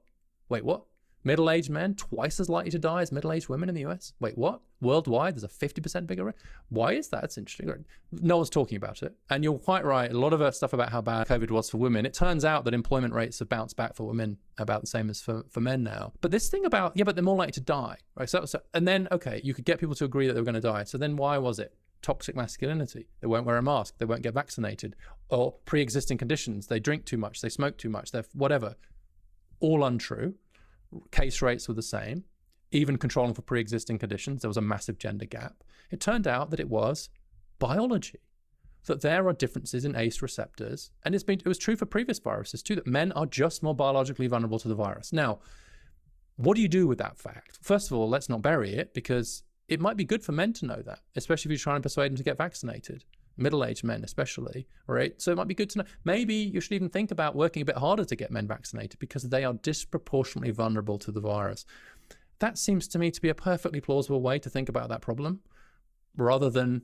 Wait, what? Middle aged men twice as likely to die as middle aged women in the US. Wait, what? Worldwide, there's a 50% bigger rate. Why is that? It's interesting. No one's talking about it. And you're quite right. A lot of stuff about how bad COVID was for women, it turns out that employment rates have bounced back for women about the same as for, for men now. But this thing about, yeah, but they're more likely to die, right? So, so, and then, okay, you could get people to agree that they were going to die. So then why was it? Toxic masculinity. They won't wear a mask. They won't get vaccinated. Or pre existing conditions. They drink too much. They smoke too much. They're whatever. All untrue case rates were the same, even controlling for pre existing conditions, there was a massive gender gap. It turned out that it was biology, that there are differences in ACE receptors. And it's been, it was true for previous viruses too, that men are just more biologically vulnerable to the virus. Now, what do you do with that fact? First of all, let's not bury it because it might be good for men to know that, especially if you're trying to persuade them to get vaccinated. Middle aged men, especially, right? So it might be good to know. Maybe you should even think about working a bit harder to get men vaccinated because they are disproportionately vulnerable to the virus. That seems to me to be a perfectly plausible way to think about that problem rather than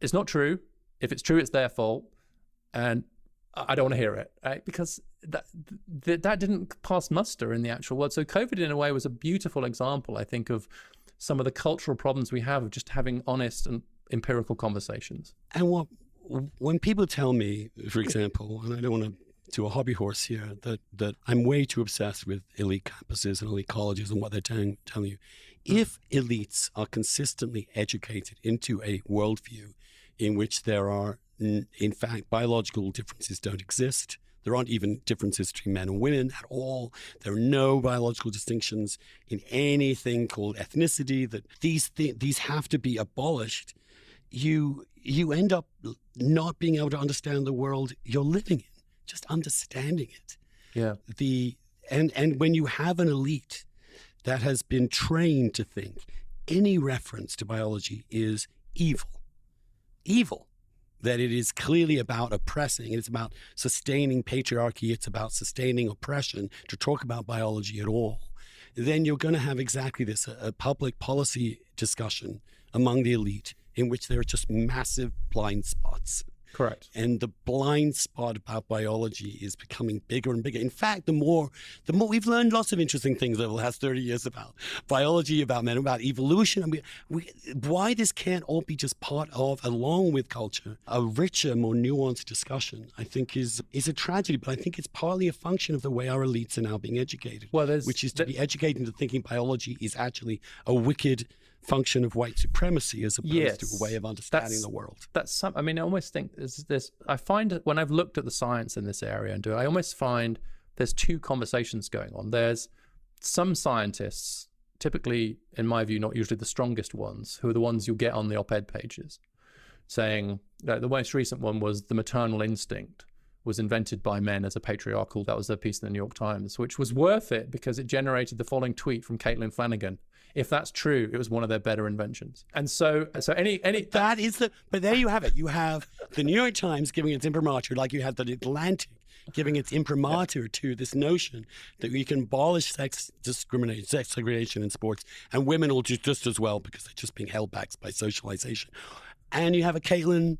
it's not true. If it's true, it's their fault. And I don't want to hear it, right? Because that, that that didn't pass muster in the actual world. So COVID, in a way, was a beautiful example, I think, of some of the cultural problems we have of just having honest and empirical conversations. And what when people tell me, for example, and I don't want to do a hobby horse here, that that I'm way too obsessed with elite campuses and elite colleges and what they're telling telling you. Hmm. If elites are consistently educated into a worldview in which there are, in fact, biological differences don't exist. There aren't even differences between men and women at all. There are no biological distinctions in anything called ethnicity. That these th- these have to be abolished you you end up not being able to understand the world you're living in just understanding it. Yeah. the and and when you have an elite that has been trained to think any reference to biology is evil. Evil. That it is clearly about oppressing it's about sustaining patriarchy it's about sustaining oppression to talk about biology at all. Then you're going to have exactly this a, a public policy discussion among the elite in which there are just massive blind spots Correct. and the blind spot about biology is becoming bigger and bigger. In fact, the more, the more we've learned lots of interesting things over the last thirty years about biology, about men, about evolution. I mean, we, why this can't all be just part of, along with culture, a richer, more nuanced discussion. I think is is a tragedy, but I think it's partly a function of the way our elites are now being educated. Well, which is to there- be educated into thinking biology is actually a wicked function of white supremacy as opposed to a way of understanding the world. that's some i mean i almost think there's this i find when i've looked at the science in this area and do i almost find there's two conversations going on. There's some scientists typically in my view not usually the strongest ones who are the ones you'll get on the op-ed pages saying like, the most recent one was the maternal instinct was invented by men as a patriarchal that was a piece in the new york times which was worth it because it generated the following tweet from caitlin flanagan if that's true it was one of their better inventions and so so any any That is the, but there you have it. You have the New York Times giving its imprimatur, like you had the Atlantic giving its imprimatur to this notion that we can abolish sex discrimination, sex segregation in sports, and women will do just as well because they're just being held back by socialization. And you have a Caitlin,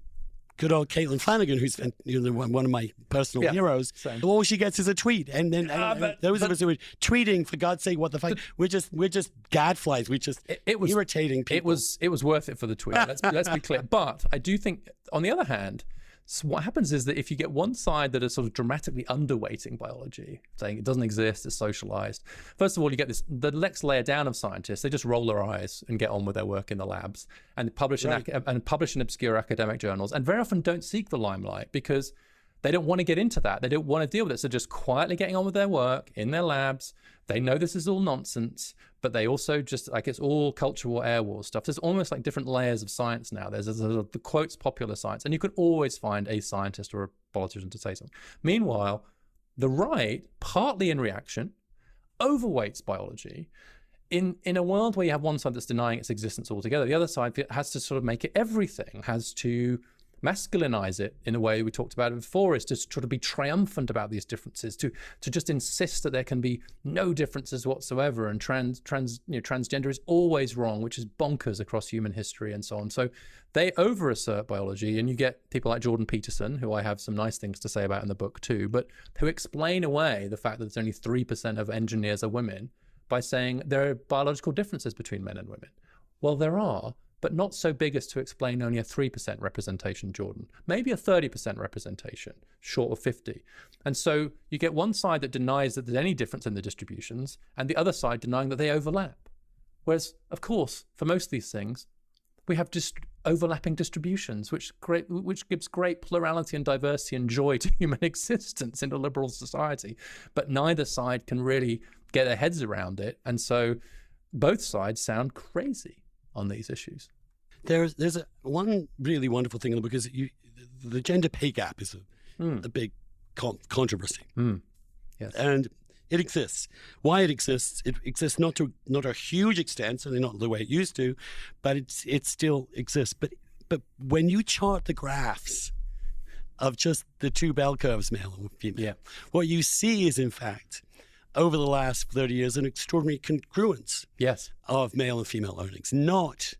good old Caitlin Flanagan, who's you know, one of my personal Yeah, heroes. same. All she gets is a tweet, and then and- Ah, and but- those of us who are tweeting, for God's sake, what the fuck? We're just we're just gadflies. We just It- it was- irritating people. It was it was worth it for the tweet. Let's let's be *laughs* clear. But I do think, on the other hand, so what happens is that if you get one side that is sort of dramatically underweighting biology, saying it doesn't exist, it's socialized. First of all, you get this the next layer down of scientists. They just roll their eyes and get on with their work in the labs and publish Right. ac- and publish in obscure academic journals, and very often don't seek the limelight because they don't want to get into that. They don't want to deal with it. So just quietly getting on with their work in their labs. They know this is all nonsense, but they also just like it's all cultural air war stuff. There's almost like different layers of science now. There's, there's, there's the quotes popular science, and you can always find a scientist or a politician to say something. Meanwhile, the right, partly in reaction, overweights biology. In, in a world where you have one side that's denying its existence altogether, the other side has to sort of make it everything, has to masculinize it in a way we talked about before is to sort of be triumphant about these differences to to just insist that there can be no differences whatsoever and trans trans you know, transgender is always wrong which is bonkers across human history and so on. So they over assert biology and you get people like Jordan Peterson who I have some nice things to say about in the book too but who explain away the fact that there's only 3% of engineers are women by saying there are biological differences between men and women. Well there are but not so big as to explain only a 3% representation, Jordan. Maybe a 30% representation, short of 50. And so you get one side that denies that there's any difference in the distributions, and the other side denying that they overlap. Whereas, of course, for most of these things, we have just overlapping distributions, which great, which gives great plurality and diversity and joy *laughs* to human existence in a liberal society. But neither side can really get their heads around it, and so both sides sound crazy on these issues. There's there's a, one really wonderful thing in the book is you, the gender pay gap is a, mm. a big con- controversy, mm. yes. and it exists. Why it exists? It exists not to not a huge extent, certainly not the way it used to, but it's it still exists. But but when you chart the graphs of just the two bell curves, male and female, yeah. what you see is in fact over the last 30 years an extraordinary congruence yes. of male and female earnings, not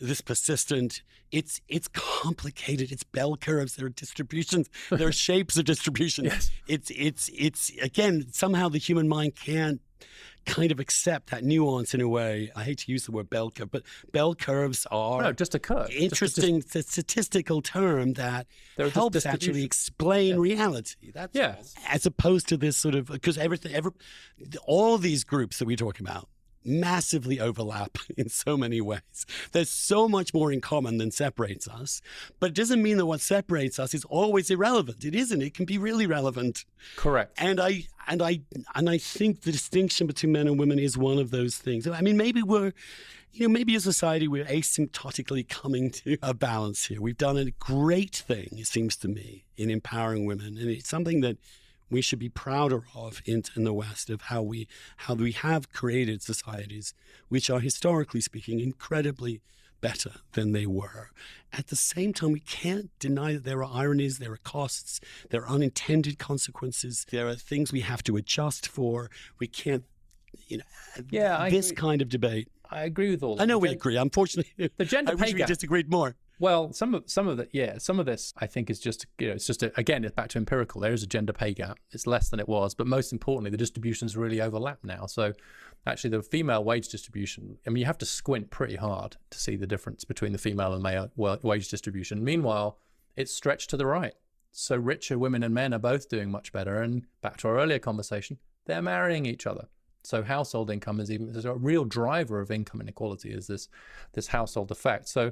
this persistent it's it's complicated it's bell curves there are distributions there are *laughs* shapes of distribution yes. it's it's it's again somehow the human mind can't kind of accept that nuance in a way. I hate to use the word bell curve, but bell curves are no, just a curve. Interesting just, just, statistical term that helps actually explain yeah. reality. That's yes. as opposed to this sort of because everything, every, all these groups that we talk about massively overlap *laughs* in so many ways. There's so much more in common than separates us, but it doesn't mean that what separates us is always irrelevant. It isn't. It can be really relevant. Correct. And I and I and I think the distinction between men and women is one of those things. I mean, maybe we're you know, maybe as a society we're asymptotically coming to a balance here. We've done a great thing, it seems to me, in empowering women, and it's something that we should be prouder of in, in the West of how we how we have created societies which are historically speaking incredibly better than they were. At the same time, we can't deny that there are ironies, there are costs, there are unintended consequences, there are things we have to adjust for. We can't, you know, yeah, this kind of debate. I agree with all. I know we agree. Unfortunately, the gender *laughs* I wish we disagreed more. Well, some of some of the yeah, some of this I think is just you know it's just a, again it's back to empirical. There is a gender pay gap. It's less than it was, but most importantly, the distributions really overlap now. So actually, the female wage distribution. I mean, you have to squint pretty hard to see the difference between the female and male wage distribution. Meanwhile, it's stretched to the right. So richer women and men are both doing much better. And back to our earlier conversation, they're marrying each other. So household income is even there's a real driver of income inequality is this this household effect. So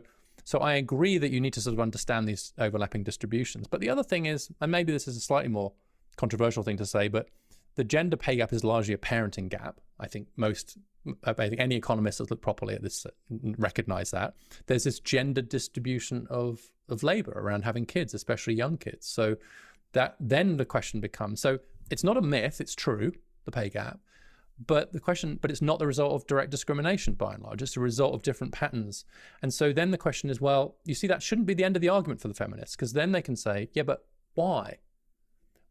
so I agree that you need to sort of understand these overlapping distributions. But the other thing is, and maybe this is a slightly more controversial thing to say, but the gender pay gap is largely a parenting gap. I think most, I think any economist that's looked properly at this recognize that. There's this gender distribution of of labor around having kids, especially young kids. So that then the question becomes: so it's not a myth; it's true, the pay gap. But the question, but it's not the result of direct discrimination by and large. It's a result of different patterns. And so then the question is, well, you see, that shouldn't be the end of the argument for the feminists, because then they can say, yeah, but why?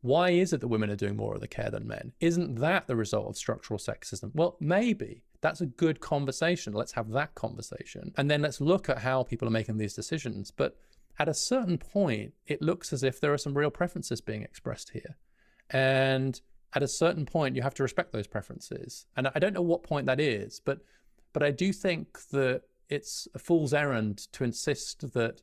Why is it that women are doing more of the care than men? Isn't that the result of structural sexism? Well, maybe. That's a good conversation. Let's have that conversation. And then let's look at how people are making these decisions. But at a certain point, it looks as if there are some real preferences being expressed here. And at a certain point you have to respect those preferences and i don't know what point that is but but i do think that it's a fool's errand to insist that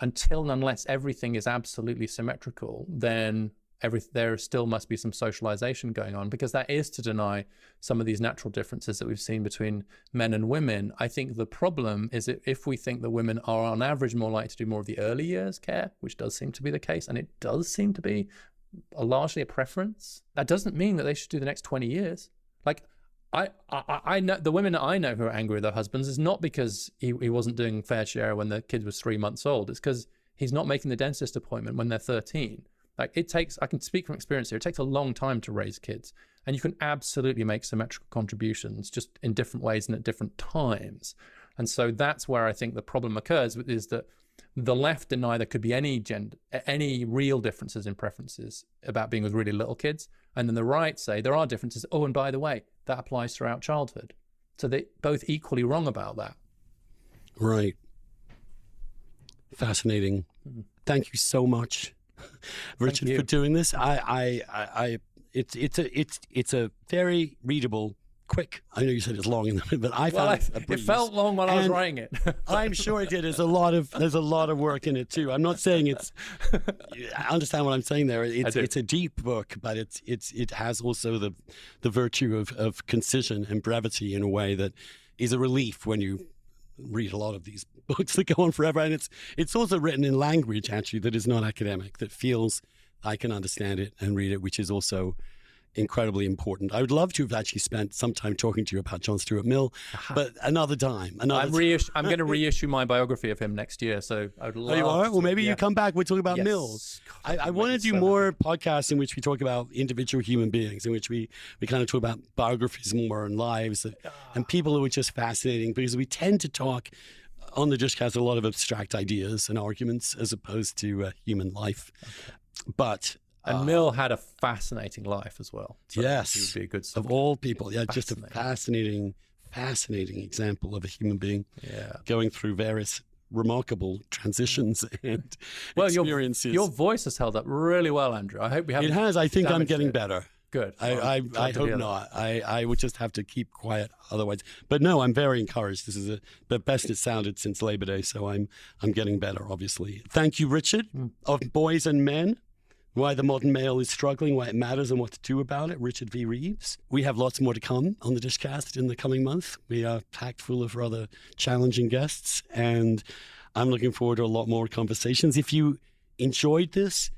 until and unless everything is absolutely symmetrical then every there still must be some socialization going on because that is to deny some of these natural differences that we've seen between men and women. I think the problem is that if we think that women are on average more likely to do more of the early years care, which does seem to be the case, and it does seem to be a, largely a preference, that doesn't mean that they should do the next 20 years. Like I, I, I know the women I know who are angry with their husbands is not because he, he wasn't doing fair share when the kid was three months old. It's because he's not making the dentist appointment when they're 13. Like it takes, I can speak from experience here, it takes a long time to raise kids. And you can absolutely make symmetrical contributions just in different ways and at different times. And so that's where I think the problem occurs is that the left deny there could be any gender, any real differences in preferences about being with really little kids. And then the right say there are differences. Oh, and by the way, that applies throughout childhood. So they're both equally wrong about that. Right. Fascinating. Mm-hmm. Thank you so much, *laughs* Richard, for doing this. I, I, I, I, it's, it's a, it's, it's a very readable quick. I know you said it's long, but I well, found I, it felt long when and I was writing it. *laughs* I'm sure it did. There's a lot of there's a lot of work in it too. I'm not saying it's. I understand what I'm saying there. It's it's a deep book, but it's it's it has also the the virtue of of concision and brevity in a way that is a relief when you read a lot of these *laughs* books that go on forever. And it's it's also written in language actually that is not academic that feels I can understand it and read it, which is also incredibly important. I would love to have actually spent some time talking to you about John Stuart Mill, but another time. Another I'm, reissu- I'm going *laughs* to reissue my biography of him next year, so I would love. Oh, you are? Well, maybe yeah. you come back. We talk about yes. Mills. God, I, I want to do so more happy. podcasts in which we talk about individual human beings, in which we we kind of talk about biographies more and lives and, and people who are just fascinating because we tend to talk on the Dishcast a lot of abstract ideas and arguments as opposed to uh, human life. Okay. But and uh, Mill had a fascinating life as well. So yes, he would be a good subject. of all people. Yeah, just a fascinating, fascinating example of a human being. Yeah, going through various remarkable transitions *laughs* and well, experiences. Your, your voice has held up really well, Andrew. I hope we have. It has. I think I'm getting it. better. Good. I, I, I hope not. I, I would just have to keep quiet otherwise. But no, I'm very encouraged. This is a, the best it sounded since Labor Day, so I'm I'm getting better. Obviously, thank you, Richard mm. of Boys and Men why the modern male is struggling, why it matters, and what to do about it. Richard V. Reeves. We have lots more to come on the Dishcast in the coming month. We are packed full of rather challenging guests, and I'm looking forward to a lot more conversations. If you enjoyed this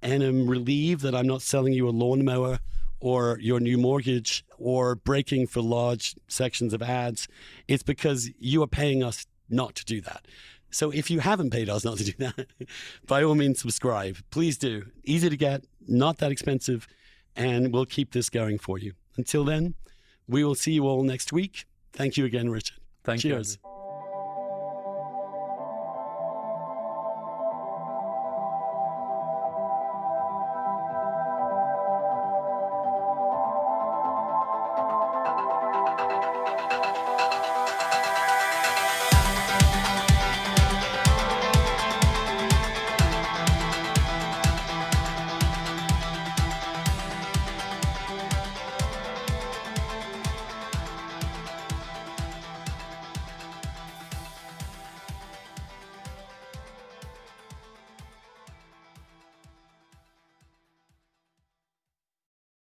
and am relieved that I'm not selling you a lawnmower or your new mortgage or breaking for large sections of ads, it's because you are paying us not to do that. So if you haven't paid us not to do that, *laughs* by all means subscribe. Please do. Easy to get, not that expensive, and we'll keep this going for you. Until then, we will see you all next week. Thank you again, Richard. Thank Cheers. you.